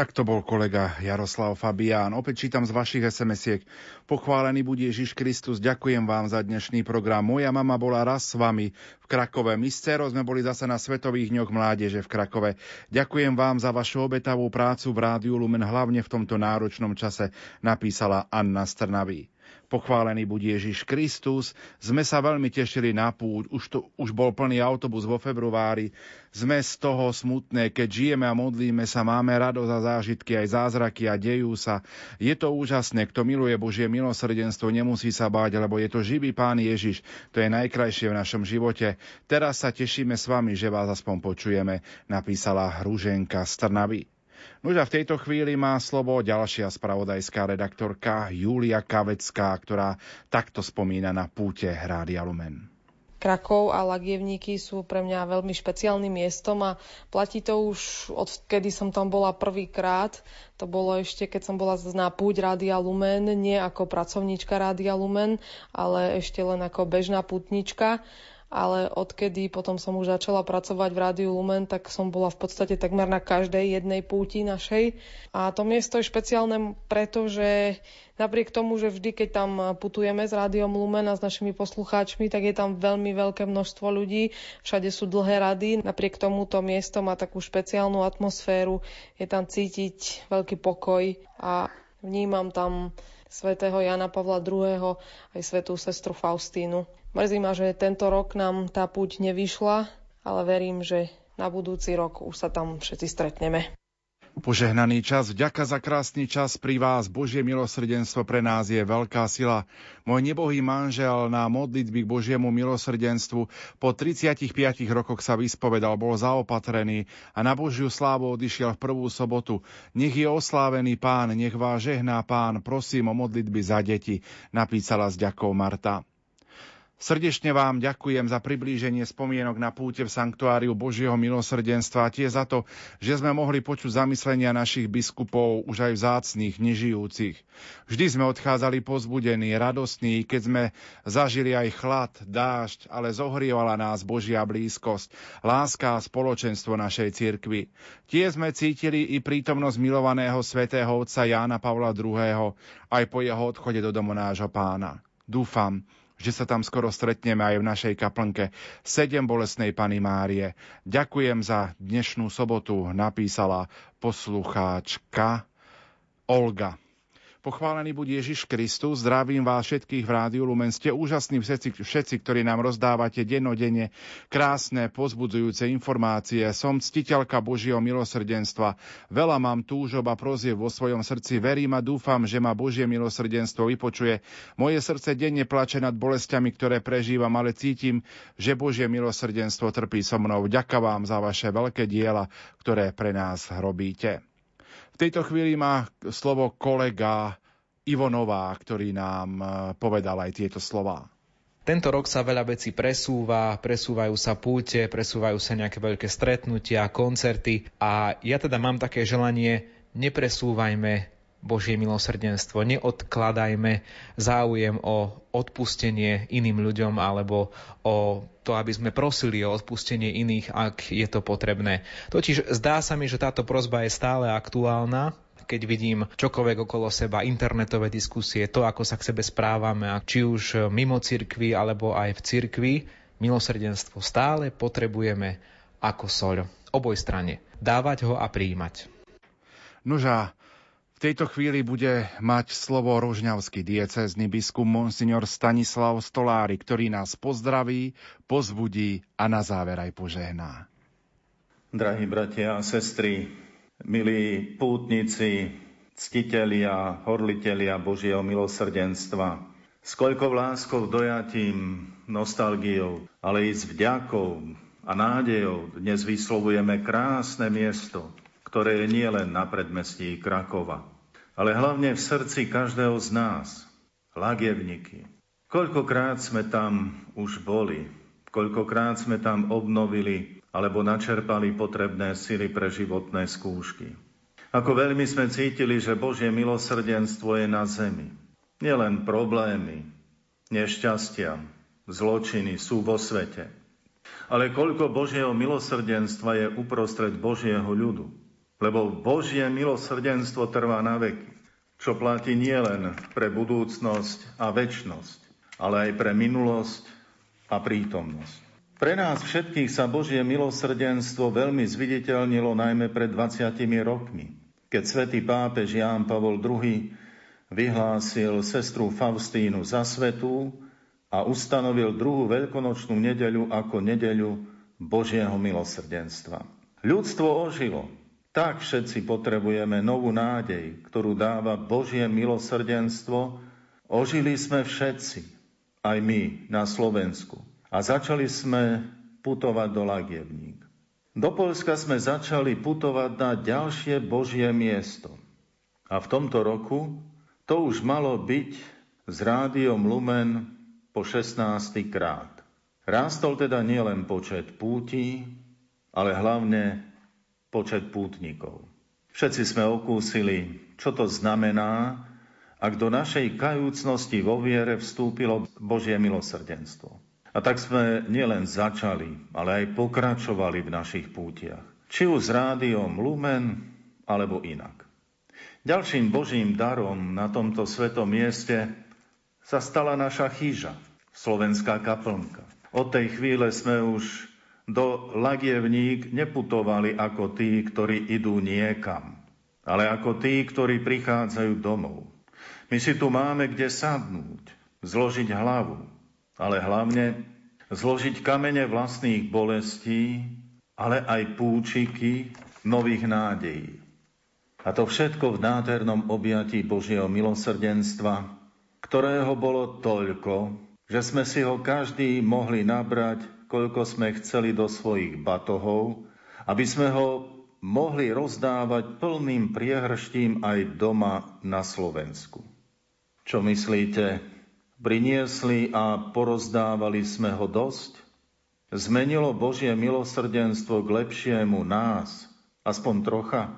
Tak to bol kolega Jaroslav Fabián. Opäť čítam z vašich SMS-iek. Pochválený bude Ježiš Kristus. Ďakujem vám za dnešný program. Moja mama bola raz s vami v Krakove. My s sme boli zase na Svetových dňoch mládeže v Krakove. Ďakujem vám za vašu obetavú prácu v Rádiu Lumen, hlavne v tomto náročnom čase, napísala Anna Strnavý. Pochválený buď Ježiš Kristus. Sme sa veľmi tešili na púť. Už, to, už bol plný autobus vo februári. Sme z toho smutné, keď žijeme a modlíme sa, máme radosť a zážitky, aj zázraky a dejú sa. Je to úžasné, kto miluje Božie milosrdenstvo, nemusí sa báť, lebo je to živý Pán Ježiš. To je najkrajšie v našom živote. Teraz sa tešíme s vami, že vás aspoň počujeme, napísala Hruženka z Trnavy. Nož a v tejto chvíli má slovo ďalšia spravodajská redaktorka Julia Kavecká, ktorá takto spomína na púte Rádia Lumen. Krakov a Lagievníky sú pre mňa veľmi špeciálnym miestom a platí to už od kedy som tam bola prvýkrát. To bolo ešte, keď som bola na púť Rádia Lumen, nie ako pracovníčka Rádia Lumen, ale ešte len ako bežná putnička ale odkedy potom som už začala pracovať v Rádiu Lumen, tak som bola v podstate takmer na každej jednej púti našej. A to miesto je špeciálne preto, že napriek tomu, že vždy, keď tam putujeme s Rádiom Lumen a s našimi poslucháčmi, tak je tam veľmi veľké množstvo ľudí, všade sú dlhé rady. Napriek tomu to miesto má takú špeciálnu atmosféru, je tam cítiť veľký pokoj a vnímam tam svätého Jana Pavla II. aj svetú sestru Faustínu. Mrzí ma, že tento rok nám tá púť nevyšla, ale verím, že na budúci rok už sa tam všetci stretneme. Požehnaný čas, vďaka za krásny čas pri vás. Božie milosrdenstvo pre nás je veľká sila. Môj nebohý manžel na modlitby k Božiemu milosrdenstvu po 35 rokoch sa vyspovedal, bol zaopatrený a na Božiu slávu odišiel v prvú sobotu. Nech je oslávený pán, nech vás žehná pán, prosím o modlitby za deti, napísala s ďakou Marta. Srdečne vám ďakujem za priblíženie spomienok na púte v Sanktuáriu Božieho milosrdenstva a tiež za to, že sme mohli počuť zamyslenia našich biskupov, už aj vzácných, nežijúcich. Vždy sme odchádzali pozbudení, radostní, keď sme zažili aj chlad, dážď, ale zohrievala nás Božia blízkosť, láska a spoločenstvo našej cirkvi. Tie sme cítili i prítomnosť milovaného svätého otca Jána Pavla II. aj po jeho odchode do domu nášho pána. Dúfam, že sa tam skoro stretneme aj v našej kaplnke. Sedem bolesnej Pany Márie. Ďakujem za dnešnú sobotu, napísala poslucháčka Olga. Pochválený buď Ježiš Kristus, zdravím vás všetkých v Rádiu Lumen. Ste úžasní všetci, všetci, ktorí nám rozdávate dennodenne krásne, pozbudzujúce informácie. Som ctiteľka Božieho milosrdenstva. Veľa mám túžob a prozie vo svojom srdci. Verím a dúfam, že ma Božie milosrdenstvo vypočuje. Moje srdce denne plače nad bolestiami, ktoré prežívam, ale cítim, že Božie milosrdenstvo trpí so mnou. Ďakujem vám za vaše veľké diela, ktoré pre nás robíte tejto chvíli má slovo kolega Ivo Nová, ktorý nám e, povedal aj tieto slova. Tento rok sa veľa vecí presúva, presúvajú sa púte, presúvajú sa nejaké veľké stretnutia, koncerty a ja teda mám také želanie, nepresúvajme Božie milosrdenstvo, neodkladajme záujem o odpustenie iným ľuďom alebo o to, aby sme prosili o odpustenie iných, ak je to potrebné. Totiž zdá sa mi, že táto prozba je stále aktuálna, keď vidím čokoľvek okolo seba, internetové diskusie, to, ako sa k sebe správame, či už mimo cirkvi alebo aj v cirkvi, milosrdenstvo stále potrebujeme ako soľ. Oboj strane. Dávať ho a príjmať. Noža, v tejto chvíli bude mať slovo rožňavský diecézny biskup Monsignor Stanislav Stolári, ktorý nás pozdraví, pozbudí a na záver aj požehná. Drahí bratia a sestry, milí pútnici, ctitelia, horlitelia Božieho milosrdenstva, s koľkou láskou, dojatím, nostalgiou, ale i s vďakou a nádejou dnes vyslovujeme krásne miesto, ktoré je nielen na predmestí Krakova, ale hlavne v srdci každého z nás, Lagievniky. Koľkokrát sme tam už boli, koľkokrát sme tam obnovili alebo načerpali potrebné sily pre životné skúšky. Ako veľmi sme cítili, že Božie milosrdenstvo je na zemi. Nielen problémy, nešťastia, zločiny sú vo svete. Ale koľko Božieho milosrdenstva je uprostred Božieho ľudu lebo Božie milosrdenstvo trvá na veky, čo platí nielen pre budúcnosť a väčnosť, ale aj pre minulosť a prítomnosť. Pre nás všetkých sa Božie milosrdenstvo veľmi zviditeľnilo najmä pred 20 rokmi, keď svätý pápež Ján Pavol II vyhlásil sestru Faustínu za svetú a ustanovil druhú veľkonočnú nedeľu ako nedeľu Božieho milosrdenstva. Ľudstvo ožilo, tak všetci potrebujeme novú nádej, ktorú dáva Božie milosrdenstvo. Ožili sme všetci, aj my na Slovensku. A začali sme putovať do Lagievník. Do Polska sme začali putovať na ďalšie Božie miesto. A v tomto roku to už malo byť s rádiom Lumen po 16. krát. Rástol teda nielen počet pútí, ale hlavne počet pútnikov. Všetci sme okúsili, čo to znamená, ak do našej kajúcnosti vo viere vstúpilo Božie milosrdenstvo. A tak sme nielen začali, ale aj pokračovali v našich pútiach. Či už s rádiom Lumen, alebo inak. Ďalším Božím darom na tomto svetom mieste sa stala naša chyža, slovenská kaplnka. Od tej chvíle sme už do Lagievník neputovali ako tí, ktorí idú niekam, ale ako tí, ktorí prichádzajú domov. My si tu máme kde sadnúť, zložiť hlavu, ale hlavne zložiť kamene vlastných bolestí, ale aj púčiky nových nádejí. A to všetko v nádhernom objatí Božieho milosrdenstva, ktorého bolo toľko, že sme si ho každý mohli nabrať, koľko sme chceli do svojich batohov, aby sme ho mohli rozdávať plným priehrštím aj doma na Slovensku. Čo myslíte, Priniesli a porozdávali sme ho dosť? Zmenilo Božie milosrdenstvo k lepšiemu nás, aspoň trocha?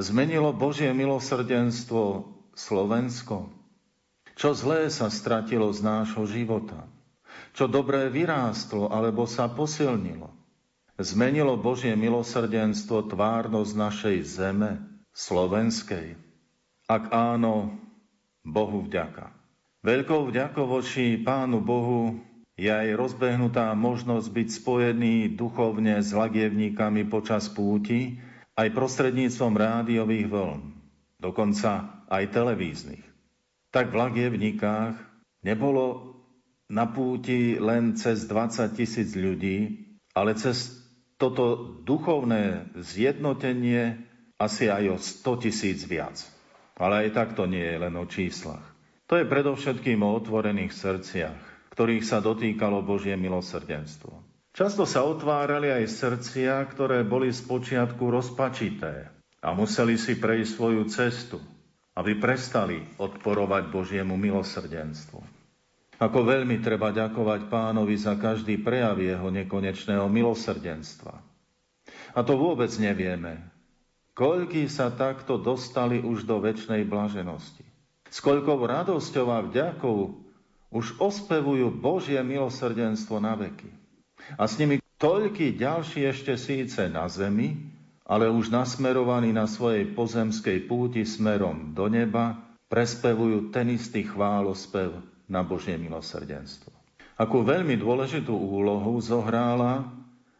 Zmenilo Božie milosrdenstvo Slovensko? Čo zlé sa stratilo z nášho života? Čo dobré vyrástlo alebo sa posilnilo? Zmenilo Božie milosrdenstvo tvárnosť našej zeme, slovenskej? Ak áno, Bohu vďaka. Veľkou vďakou voči Pánu Bohu je aj rozbehnutá možnosť byť spojený duchovne s lagievníkami počas púti, aj prostredníctvom rádiových vln, dokonca aj televíznych. Tak v lagievníkách nebolo na púti len cez 20 tisíc ľudí, ale cez toto duchovné zjednotenie asi aj o 100 tisíc viac. Ale aj tak to nie je len o číslach. To je predovšetkým o otvorených srdciach, ktorých sa dotýkalo Božie milosrdenstvo. Často sa otvárali aj srdcia, ktoré boli spočiatku rozpačité a museli si prejsť svoju cestu, aby prestali odporovať Božiemu milosrdenstvu. Ako veľmi treba ďakovať pánovi za každý prejav jeho nekonečného milosrdenstva. A to vôbec nevieme, koľký sa takto dostali už do väčšnej blaženosti. S koľkou radosťou a vďakou už ospevujú Božie milosrdenstvo na veky. A s nimi toľky ďalší ešte síce na zemi, ale už nasmerovaní na svojej pozemskej púti smerom do neba, prespevujú ten istý chválospev na Božie milosrdenstvo. Akú veľmi dôležitú úlohu zohrála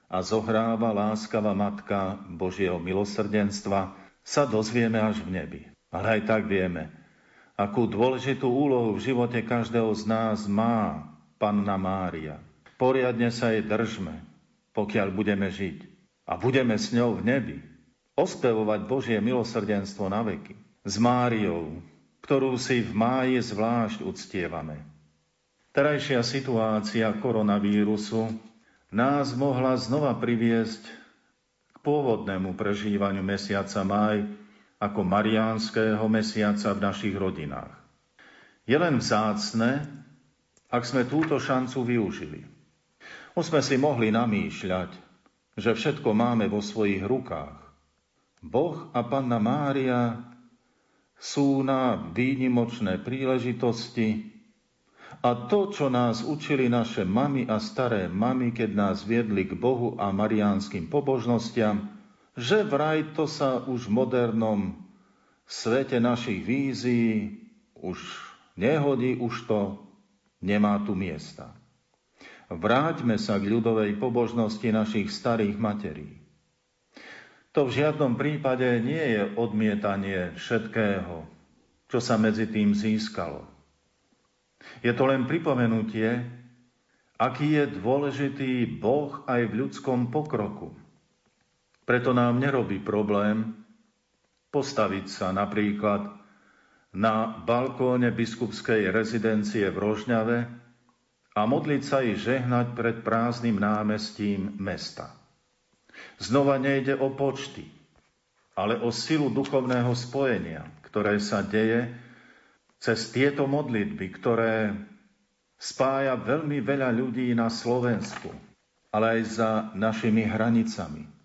a zohráva láskava Matka Božieho milosrdenstva, sa dozvieme až v nebi. Ale aj tak vieme, akú dôležitú úlohu v živote každého z nás má Panna Mária. Poriadne sa jej držme, pokiaľ budeme žiť. A budeme s ňou v nebi ospevovať Božie milosrdenstvo na veky. S Máriou, ktorú si v máji zvlášť uctievame. Terajšia situácia koronavírusu nás mohla znova priviesť k pôvodnému prežívaniu mesiaca máj, ako mariánskeho mesiaca v našich rodinách. Je len vzácne, ak sme túto šancu využili. Už sme si mohli namýšľať, že všetko máme vo svojich rukách. Boh a Panna Mária sú na výnimočné príležitosti a to, čo nás učili naše mamy a staré mamy, keď nás viedli k Bohu a mariánskym pobožnostiam, že vraj to sa už v modernom svete našich vízií už nehodí, už to nemá tu miesta. Vráťme sa k ľudovej pobožnosti našich starých materí. To v žiadnom prípade nie je odmietanie všetkého, čo sa medzi tým získalo. Je to len pripomenutie, aký je dôležitý Boh aj v ľudskom pokroku – preto nám nerobí problém postaviť sa napríklad na balkóne biskupskej rezidencie v Rožňave a modliť sa i žehnať pred prázdnym námestím mesta. Znova nejde o počty, ale o silu duchovného spojenia, ktoré sa deje cez tieto modlitby, ktoré spája veľmi veľa ľudí na Slovensku, ale aj za našimi hranicami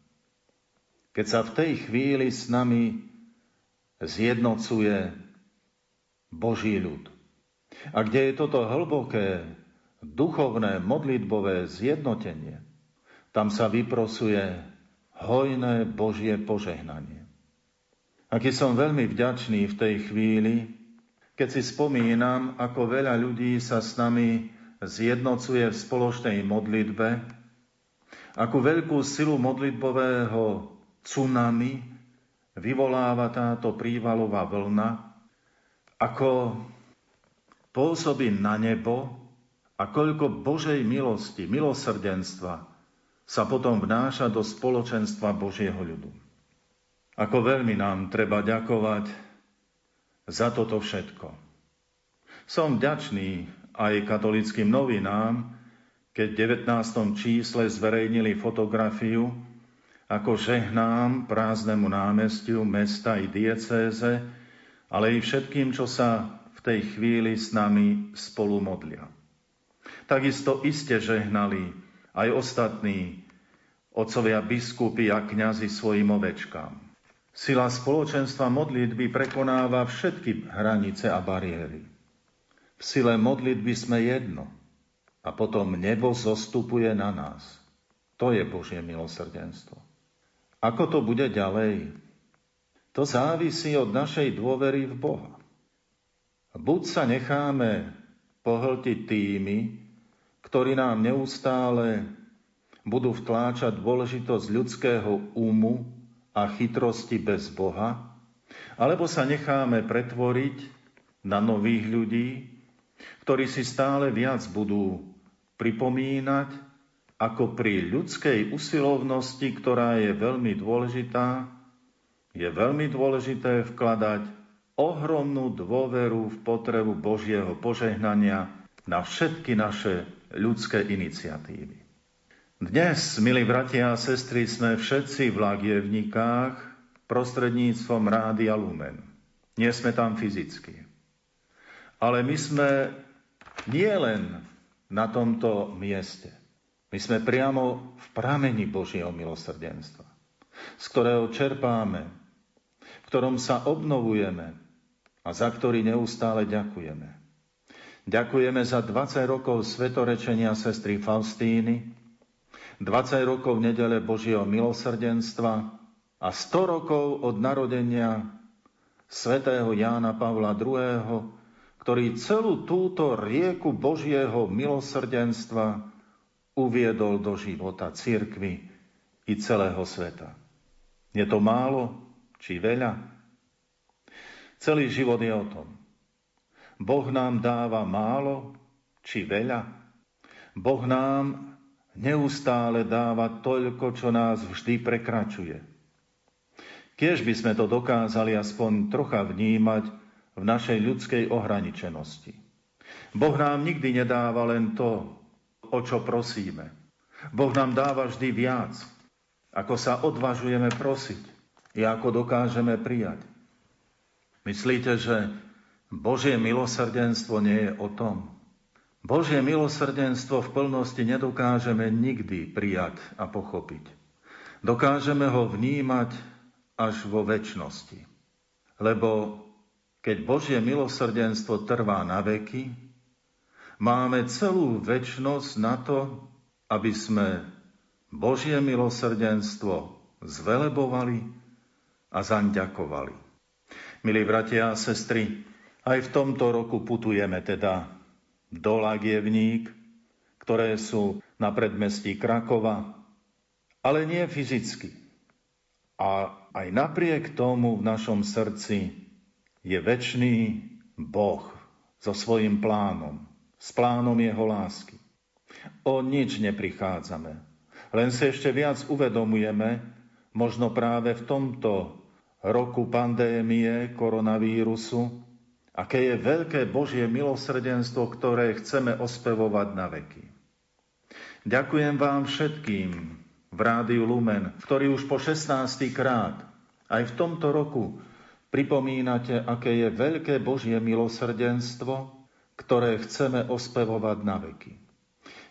keď sa v tej chvíli s nami zjednocuje Boží ľud. A kde je toto hlboké duchovné modlitbové zjednotenie, tam sa vyprosuje hojné Božie požehnanie. Aký som veľmi vďačný v tej chvíli, keď si spomínam, ako veľa ľudí sa s nami zjednocuje v spoločnej modlitbe, akú veľkú silu modlitbového tsunami vyvoláva táto prívalová vlna, ako pôsobí na nebo a koľko Božej milosti, milosrdenstva sa potom vnáša do spoločenstva Božieho ľudu. Ako veľmi nám treba ďakovať za toto všetko. Som vďačný aj katolickým novinám, keď v 19. čísle zverejnili fotografiu, ako žehnám prázdnemu námestiu mesta i diecéze, ale i všetkým, čo sa v tej chvíli s nami spolu modlia. Takisto iste žehnali aj ostatní otcovia biskupy a kňazi svojim ovečkám. Sila spoločenstva modlitby prekonáva všetky hranice a bariéry. V sile modlitby sme jedno a potom nebo zostupuje na nás. To je Božie milosrdenstvo. Ako to bude ďalej? To závisí od našej dôvery v Boha. Buď sa necháme pohltiť tými, ktorí nám neustále budú vtláčať dôležitosť ľudského úmu a chytrosti bez Boha, alebo sa necháme pretvoriť na nových ľudí, ktorí si stále viac budú pripomínať, ako pri ľudskej usilovnosti, ktorá je veľmi dôležitá, je veľmi dôležité vkladať ohromnú dôveru v potrebu Božieho požehnania na všetky naše ľudské iniciatívy. Dnes, milí bratia a sestry, sme všetci v Lagievnikách prostredníctvom Rádia Lumen. Nie sme tam fyzicky. Ale my sme nie len na tomto mieste. My sme priamo v pramení Božieho milosrdenstva, z ktorého čerpáme, v ktorom sa obnovujeme a za ktorý neustále ďakujeme. Ďakujeme za 20 rokov svetorečenia sestry Faustíny, 20 rokov nedele Božieho milosrdenstva a 100 rokov od narodenia svätého Jána Pavla II., ktorý celú túto rieku Božieho milosrdenstva uviedol do života cirkvy i celého sveta. Je to málo či veľa? Celý život je o tom. Boh nám dáva málo či veľa? Boh nám neustále dáva toľko, čo nás vždy prekračuje. Kiež by sme to dokázali aspoň trocha vnímať v našej ľudskej ohraničenosti. Boh nám nikdy nedáva len to, o čo prosíme. Boh nám dáva vždy viac, ako sa odvažujeme prosiť i ako dokážeme prijať. Myslíte, že Božie milosrdenstvo nie je o tom. Božie milosrdenstvo v plnosti nedokážeme nikdy prijať a pochopiť. Dokážeme ho vnímať až vo väčšnosti. Lebo keď Božie milosrdenstvo trvá na veky, máme celú väčšnosť na to, aby sme Božie milosrdenstvo zvelebovali a zaň ďakovali. Milí bratia a sestry, aj v tomto roku putujeme teda do Lagievník, ktoré sú na predmestí Krakova, ale nie fyzicky. A aj napriek tomu v našom srdci je väčší Boh so svojím plánom, s plánom jeho lásky. O nič neprichádzame, len si ešte viac uvedomujeme, možno práve v tomto roku pandémie koronavírusu, aké je veľké Božie milosrdenstvo, ktoré chceme ospevovať na veky. Ďakujem vám všetkým v Rádiu Lumen, ktorí už po 16. krát aj v tomto roku pripomínate, aké je veľké Božie milosrdenstvo, ktoré chceme ospevovať na veky.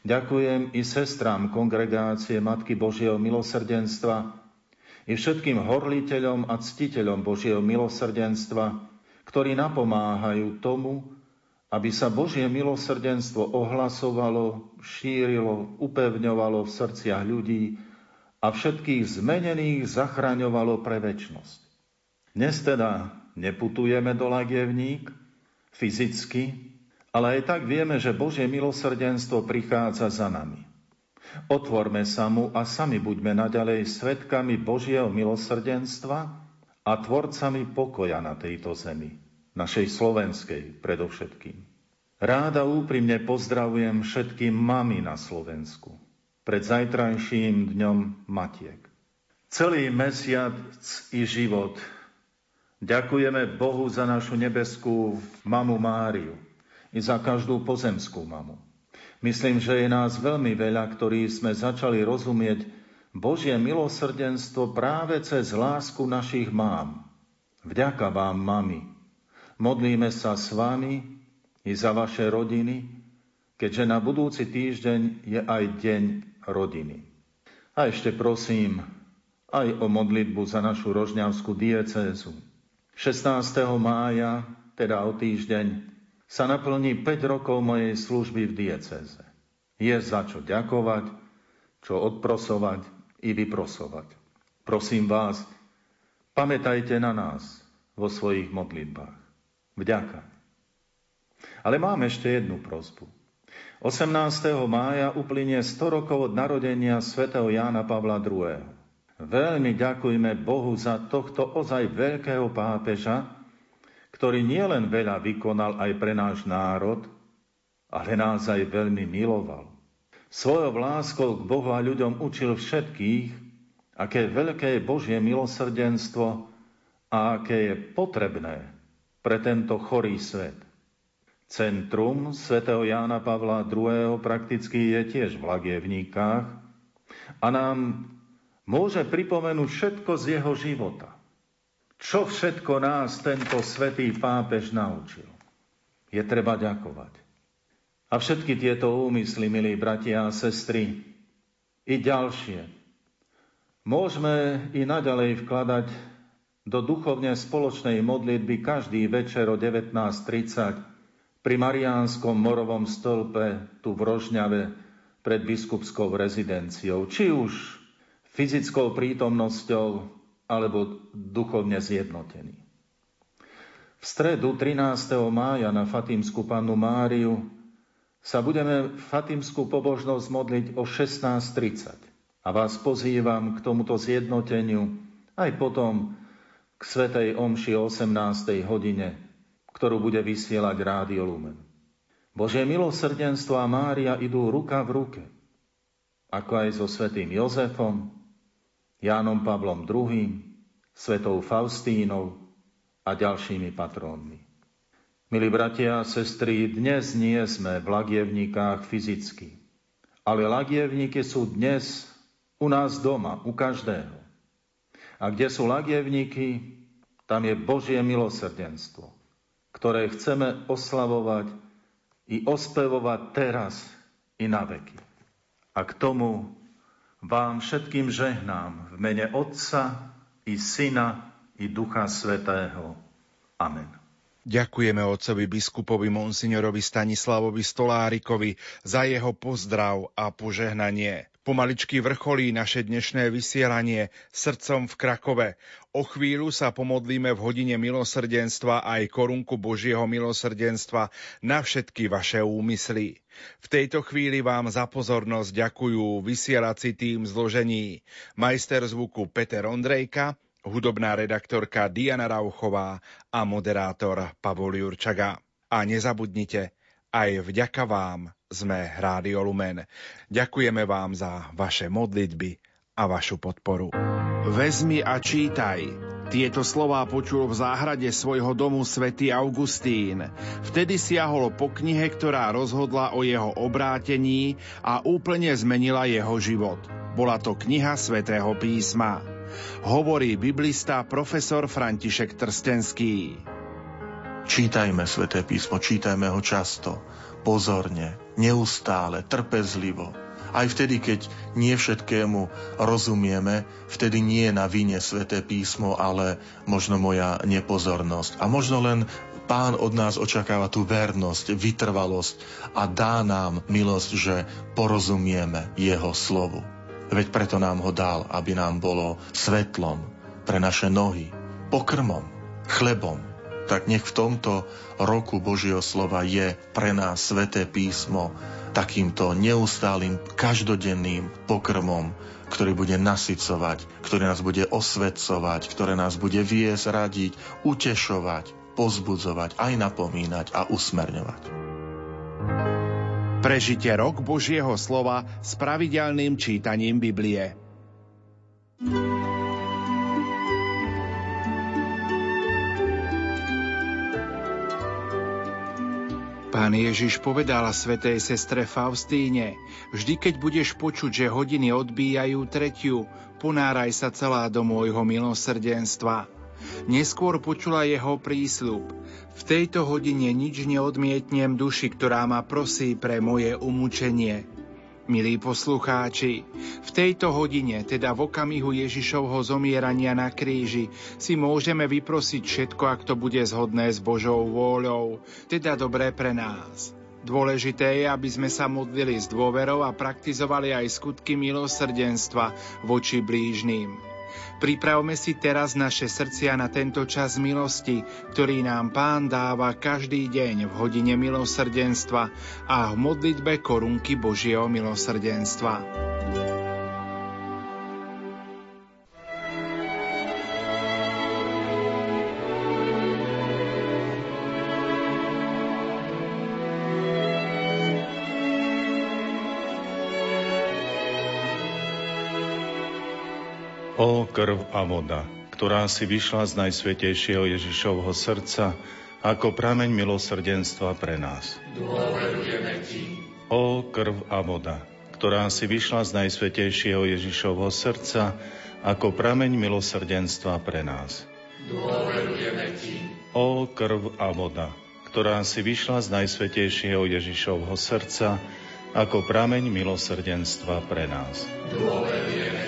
Ďakujem i sestrám kongregácie Matky Božieho milosrdenstva, i všetkým horliteľom a ctiteľom Božieho milosrdenstva, ktorí napomáhajú tomu, aby sa Božie milosrdenstvo ohlasovalo, šírilo, upevňovalo v srdciach ľudí a všetkých zmenených zachraňovalo pre väčnosť. Dnes teda neputujeme do Lagievník fyzicky, ale aj tak vieme, že Božie milosrdenstvo prichádza za nami. Otvorme sa mu a sami buďme naďalej svetkami Božieho milosrdenstva a tvorcami pokoja na tejto zemi našej slovenskej predovšetkým. Ráda úprimne pozdravujem všetky mamy na Slovensku pred zajtrajším dňom Matiek. Celý mesiac i život ďakujeme Bohu za našu nebeskú mamu Máriu i za každú pozemskú mamu. Myslím, že je nás veľmi veľa, ktorí sme začali rozumieť Božie milosrdenstvo práve cez lásku našich mám. Vďaka vám, mami, Modlíme sa s vami i za vaše rodiny, keďže na budúci týždeň je aj deň rodiny. A ešte prosím aj o modlitbu za našu rožňavskú diecézu. 16. mája, teda o týždeň, sa naplní 5 rokov mojej služby v diecéze. Je za čo ďakovať, čo odprosovať i vyprosovať. Prosím vás, pamätajte na nás vo svojich modlitbách. Vďaka. Ale mám ešte jednu prozbu. 18. mája uplynie 100 rokov od narodenia svätého Jána Pavla II. Veľmi ďakujme Bohu za tohto ozaj veľkého pápeža, ktorý nielen veľa vykonal aj pre náš národ, ale nás aj veľmi miloval. Svojou láskou k Bohu a ľuďom učil všetkých, aké veľké je Božie milosrdenstvo a aké je potrebné pre tento chorý svet. Centrum svätého Jána Pavla II. prakticky je tiež v Lagievníkách a nám môže pripomenúť všetko z jeho života. Čo všetko nás tento svetý pápež naučil. Je treba ďakovať. A všetky tieto úmysly, milí bratia a sestry, i ďalšie, môžeme i naďalej vkladať do duchovne spoločnej modlitby každý večer o 19.30 pri Mariánskom morovom stolpe tu v Rožňave pred biskupskou rezidenciou, či už fyzickou prítomnosťou alebo duchovne zjednotený. V stredu 13. mája na Fatimskú pannu Máriu sa budeme Fatimskú pobožnosť modliť o 16.30 a vás pozývam k tomuto zjednoteniu aj potom k Svetej Omši o 18. hodine, ktorú bude vysielať Rádio Lumen. Božie milosrdenstvo a Mária idú ruka v ruke, ako aj so svetým Jozefom, Jánom Pavlom II, svetou Faustínou a ďalšími patrónmi. Milí bratia a sestry, dnes nie sme v lagievnikách fyzicky, ale lagievníky sú dnes u nás doma, u každého. A kde sú lagievníky, tam je Božie milosrdenstvo, ktoré chceme oslavovať i ospevovať teraz i na veky. A k tomu vám všetkým žehnám v mene Otca i Syna i Ducha Svetého. Amen. Ďakujeme otcovi biskupovi monsignorovi Stanislavovi Stolárikovi za jeho pozdrav a požehnanie. Pomaličky vrcholí naše dnešné vysielanie srdcom v Krakove. O chvíľu sa pomodlíme v hodine milosrdenstva aj korunku Božieho milosrdenstva na všetky vaše úmysly. V tejto chvíli vám za pozornosť ďakujú vysielací tým zložení majster zvuku Peter Ondrejka, hudobná redaktorka Diana Rauchová a moderátor Pavol Jurčaga. A nezabudnite, aj vďaka vám sme Rádio Lumen. Ďakujeme vám za vaše modlitby a vašu podporu. Vezmi a čítaj. Tieto slová počul v záhrade svojho domu svätý Augustín. Vtedy siahol po knihe, ktorá rozhodla o jeho obrátení a úplne zmenila jeho život. Bola to kniha svätého písma. Hovorí biblista profesor František Trstenský. Čítajme sväté písmo, čítajme ho často pozorne, neustále, trpezlivo. Aj vtedy, keď nie všetkému rozumieme, vtedy nie je na vine sveté písmo, ale možno moja nepozornosť. A možno len Pán od nás očakáva tú vernosť, vytrvalosť a dá nám milosť, že porozumieme Jeho slovu. Veď preto nám ho dal, aby nám bolo svetlom pre naše nohy, pokrmom, chlebom. Tak nech v tomto roku Božieho slova je pre nás sveté písmo takýmto neustálým, každodenným pokrmom, ktorý bude nasycovať, ktorý nás bude osvedcovať, ktoré nás bude viesť, radiť, utešovať, pozbudzovať, aj napomínať a usmerňovať. Prežite rok Božieho slova s pravidelným čítaním Biblie. Pán Ježiš povedal svetej sestre Faustíne, vždy keď budeš počuť, že hodiny odbíjajú tretiu, ponáraj sa celá do môjho milosrdenstva. Neskôr počula jeho prísľub. V tejto hodine nič neodmietnem duši, ktorá ma prosí pre moje umúčenie. Milí poslucháči, v tejto hodine, teda v okamihu Ježišovho zomierania na kríži, si môžeme vyprosiť všetko, ak to bude zhodné s Božou vôľou, teda dobré pre nás. Dôležité je, aby sme sa modlili s dôverou a praktizovali aj skutky milosrdenstva voči blížným. Pripravme si teraz naše srdcia na tento čas milosti, ktorý nám Pán dáva každý deň v hodine milosrdenstva a v modlitbe korunky Božieho milosrdenstva. Krv a voda, ktorá si vyšla z najsvetejšieho Ježišovho srdca ako prameň milosrdenstva pre nás. O krv a voda, ktorá si vyšla z najsvetejšieho Ježišovho srdca ako prameň milosrdenstva pre nás. O krv a voda, ktorá si vyšla z najsvetejšieho Ježišovho srdca ako prameň milosrdenstva pre nás. Dôverujeme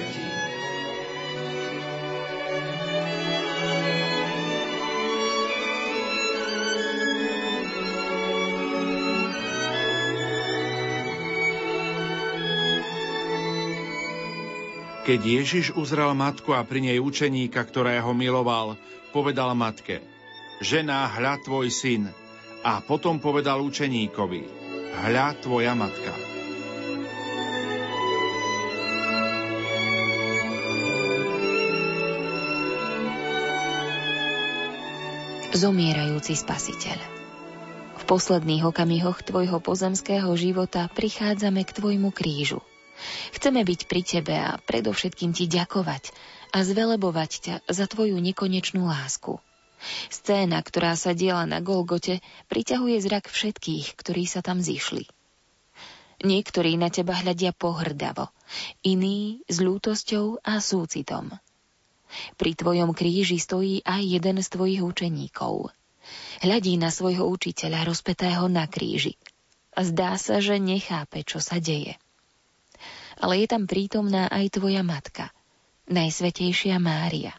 Keď Ježiš uzrel matku a pri nej učeníka, ktorého miloval, povedal matke, žena, hľa tvoj syn. A potom povedal učeníkovi, hľa tvoja matka. Zomierajúci spasiteľ. V posledných okamihoch tvojho pozemského života prichádzame k tvojmu krížu – Chceme byť pri Tebe a predovšetkým Ti ďakovať a zvelebovať ťa za Tvoju nekonečnú lásku. Scéna, ktorá sa diela na Golgote, priťahuje zrak všetkých, ktorí sa tam zišli. Niektorí na teba hľadia pohrdavo, iní s ľútosťou a súcitom. Pri tvojom kríži stojí aj jeden z tvojich učeníkov. Hľadí na svojho učiteľa rozpetého na kríži. Zdá sa, že nechápe, čo sa deje ale je tam prítomná aj tvoja matka, Najsvetejšia Mária.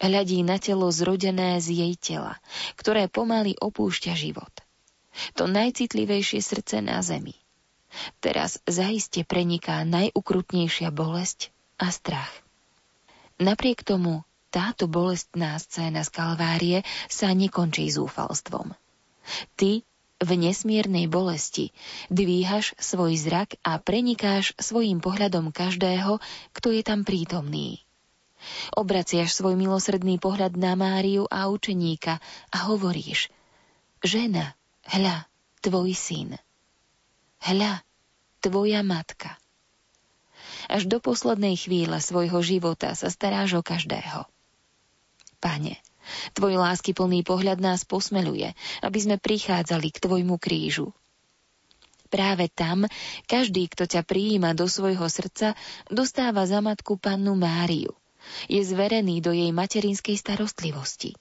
Hľadí na telo zrodené z jej tela, ktoré pomaly opúšťa život. To najcitlivejšie srdce na zemi. Teraz zaiste preniká najukrutnejšia bolesť a strach. Napriek tomu táto bolestná scéna z Kalvárie sa nekončí zúfalstvom. Ty v nesmiernej bolesti dvíhaš svoj zrak a prenikáš svojim pohľadom každého, kto je tam prítomný. Obraciaš svoj milosrdný pohľad na Máriu a učeníka a hovoríš Žena, hľa, tvoj syn. Hľa, tvoja matka. Až do poslednej chvíle svojho života sa staráš o každého. Pane, Tvoj lásky plný pohľad nás posmeluje, aby sme prichádzali k Tvojmu krížu. Práve tam každý, kto ťa prijíma do svojho srdca, dostáva za matku pannu Máriu. Je zverený do jej materinskej starostlivosti.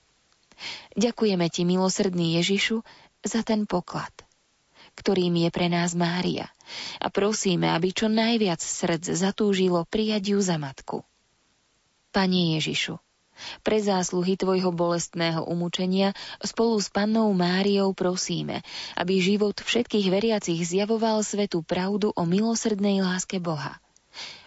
Ďakujeme ti, milosrdný Ježišu, za ten poklad, ktorým je pre nás Mária a prosíme, aby čo najviac srdc zatúžilo prijať ju za matku. Pane Ježišu, Pre zásluhy tvojho bolestného umúčenia spolu s pannou Máriou prosíme, aby život všetkých veriacich zjavoval svetu pravdu o milosrdnej láske Boha.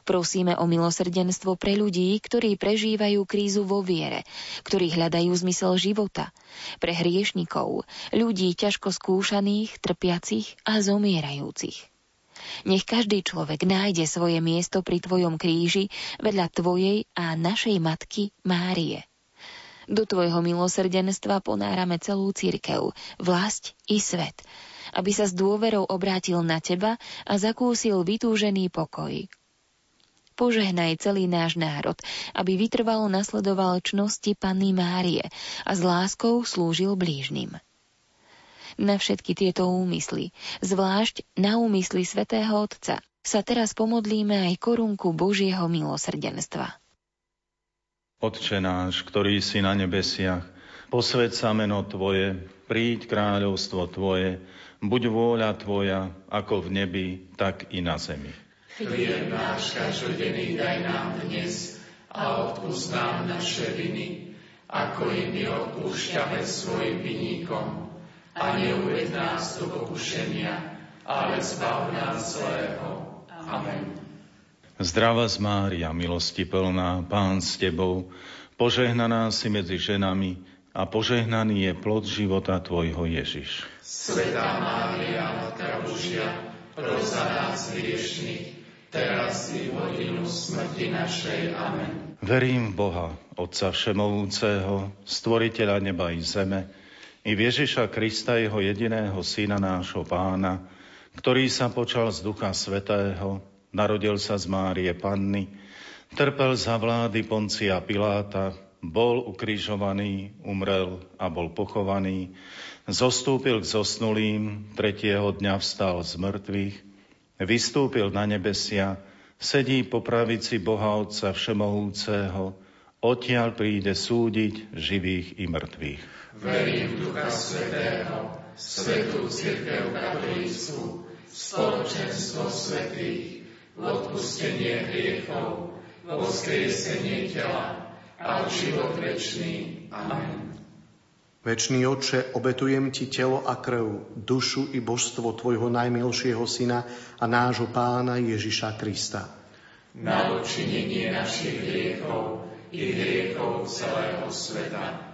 Prosíme o milosrdenstvo pre ľudí, ktorí prežívajú krízu vo viere, ktorí hľadajú zmysel života, pre hriešnikov, ľudí ťažko skúšaných, trpiacich a zomierajúcich. Nech každý človek nájde svoje miesto pri Tvojom kríži vedľa Tvojej a našej matky Márie. Do Tvojho milosrdenstva ponárame celú církev, vlast i svet, aby sa s dôverou obrátil na Teba a zakúsil vytúžený pokoj, Požehnaj celý náš národ, aby vytrvalo nasledoval čnosti Panny Márie a s láskou slúžil blížnym. Na všetky tieto úmysly, zvlášť na úmysly svätého Otca, sa teraz pomodlíme aj korunku Božieho milosrdenstva. Otče náš, ktorý si na nebesiach, posved sa meno Tvoje, príď kráľovstvo Tvoje, buď vôľa Tvoja, ako v nebi, tak i na zemi. Chlieb náš každodenný daj nám dnes a odpúsť nám naše viny, ako i my odpúšťame svojim vinníkom. A neuved nás do pokušenia, ale zbav nás zlého. Amen. Zdrava z Mária, milosti plná, Pán s Tebou, požehnaná si medzi ženami a požehnaný je plod života Tvojho Ježiš. Svetá Mária, Matka Božia, pros za nás hriešných, teraz i hodinu smrti našej. Amen. Verím v Boha, Otca Všemovúceho, Stvoriteľa neba i zeme, i Ježiša Krista, Jeho jediného Syna, nášho Pána, ktorý sa počal z Ducha Svetého, narodil sa z Márie Panny, trpel za vlády Poncia Piláta, bol ukrižovaný, umrel a bol pochovaný, zostúpil k zosnulým, tretieho dňa vstal z mŕtvych, vystúpil na nebesia, sedí po pravici Boha Otca Všemohúceho, odtiaľ príde súdiť živých i mŕtvych. Verím v Ducha Svetého, Svetú Církev Katolícku, spoločenstvo svetých, v odpustenie hriechov, v voskriesenie tela a život večný. Amen. Večný Otče, obetujem Ti telo a krv, dušu i božstvo Tvojho najmilšieho Syna a nášho Pána Ježiša Krista. Na odčinenie našich hriechov i hriechov celého sveta.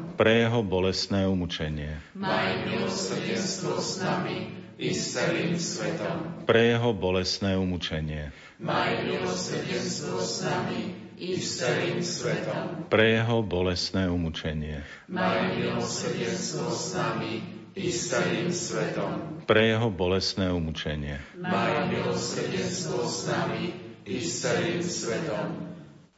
Pre jeho bolestné umúčenie. Maj milosrdenstvo s nami i s celým svetom. Pre jeho bolestné umúčenie. Maj milosrdenstvo s nami i s celým svetom. Pre jeho bolestné umúčenie. Maj milosrdenstvo s nami i s celým svetom. Pre jeho bolestné umúčenie. Maj milosrdenstvo s nami i s celým svetom.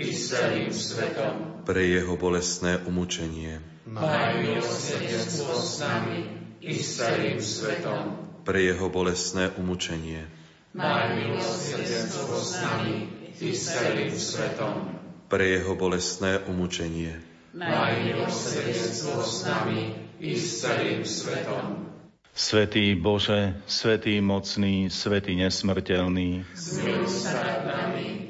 i s celým svetom. Pre jeho bolestné umúčenie. Maj milosrdenstvo s nami i s celým svetom. Pre jeho bolestné umúčenie. Maj milosrdenstvo s nami i s celým svetom pre jeho bolestné umúčenie. Maj milosrdenstvo s nami i s celým svetom. Svetý Bože, Svetý mocný, Svetý nesmrteľný, zmiluj sa nad nami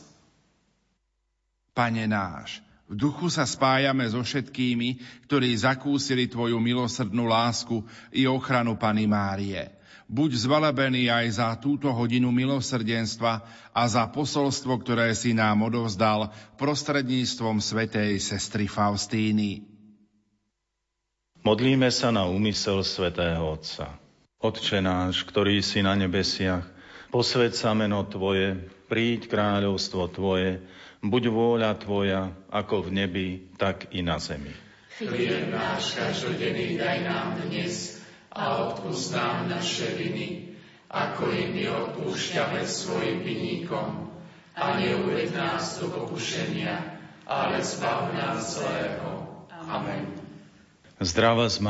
Pane náš, v duchu sa spájame so všetkými, ktorí zakúsili Tvoju milosrdnú lásku i ochranu Pany Márie Buď zvelebený aj za túto hodinu milosrdenstva a za posolstvo, ktoré si nám odovzdal prostredníctvom svetej sestry Faustíny. Modlíme sa na úmysel svätého Otca. Otče náš, ktorý si na nebesiach, posved sa meno Tvoje, príď kráľovstvo Tvoje, buď vôľa Tvoja, ako v nebi, tak i na zemi. Chlieb náš každodenný daj nám dnes a odpúsť nám naše viny, ako i my odpúšťame svojim vinníkom. A neuved nás do pokušenia, ale zbav nás zlého. Amen. Zdrava z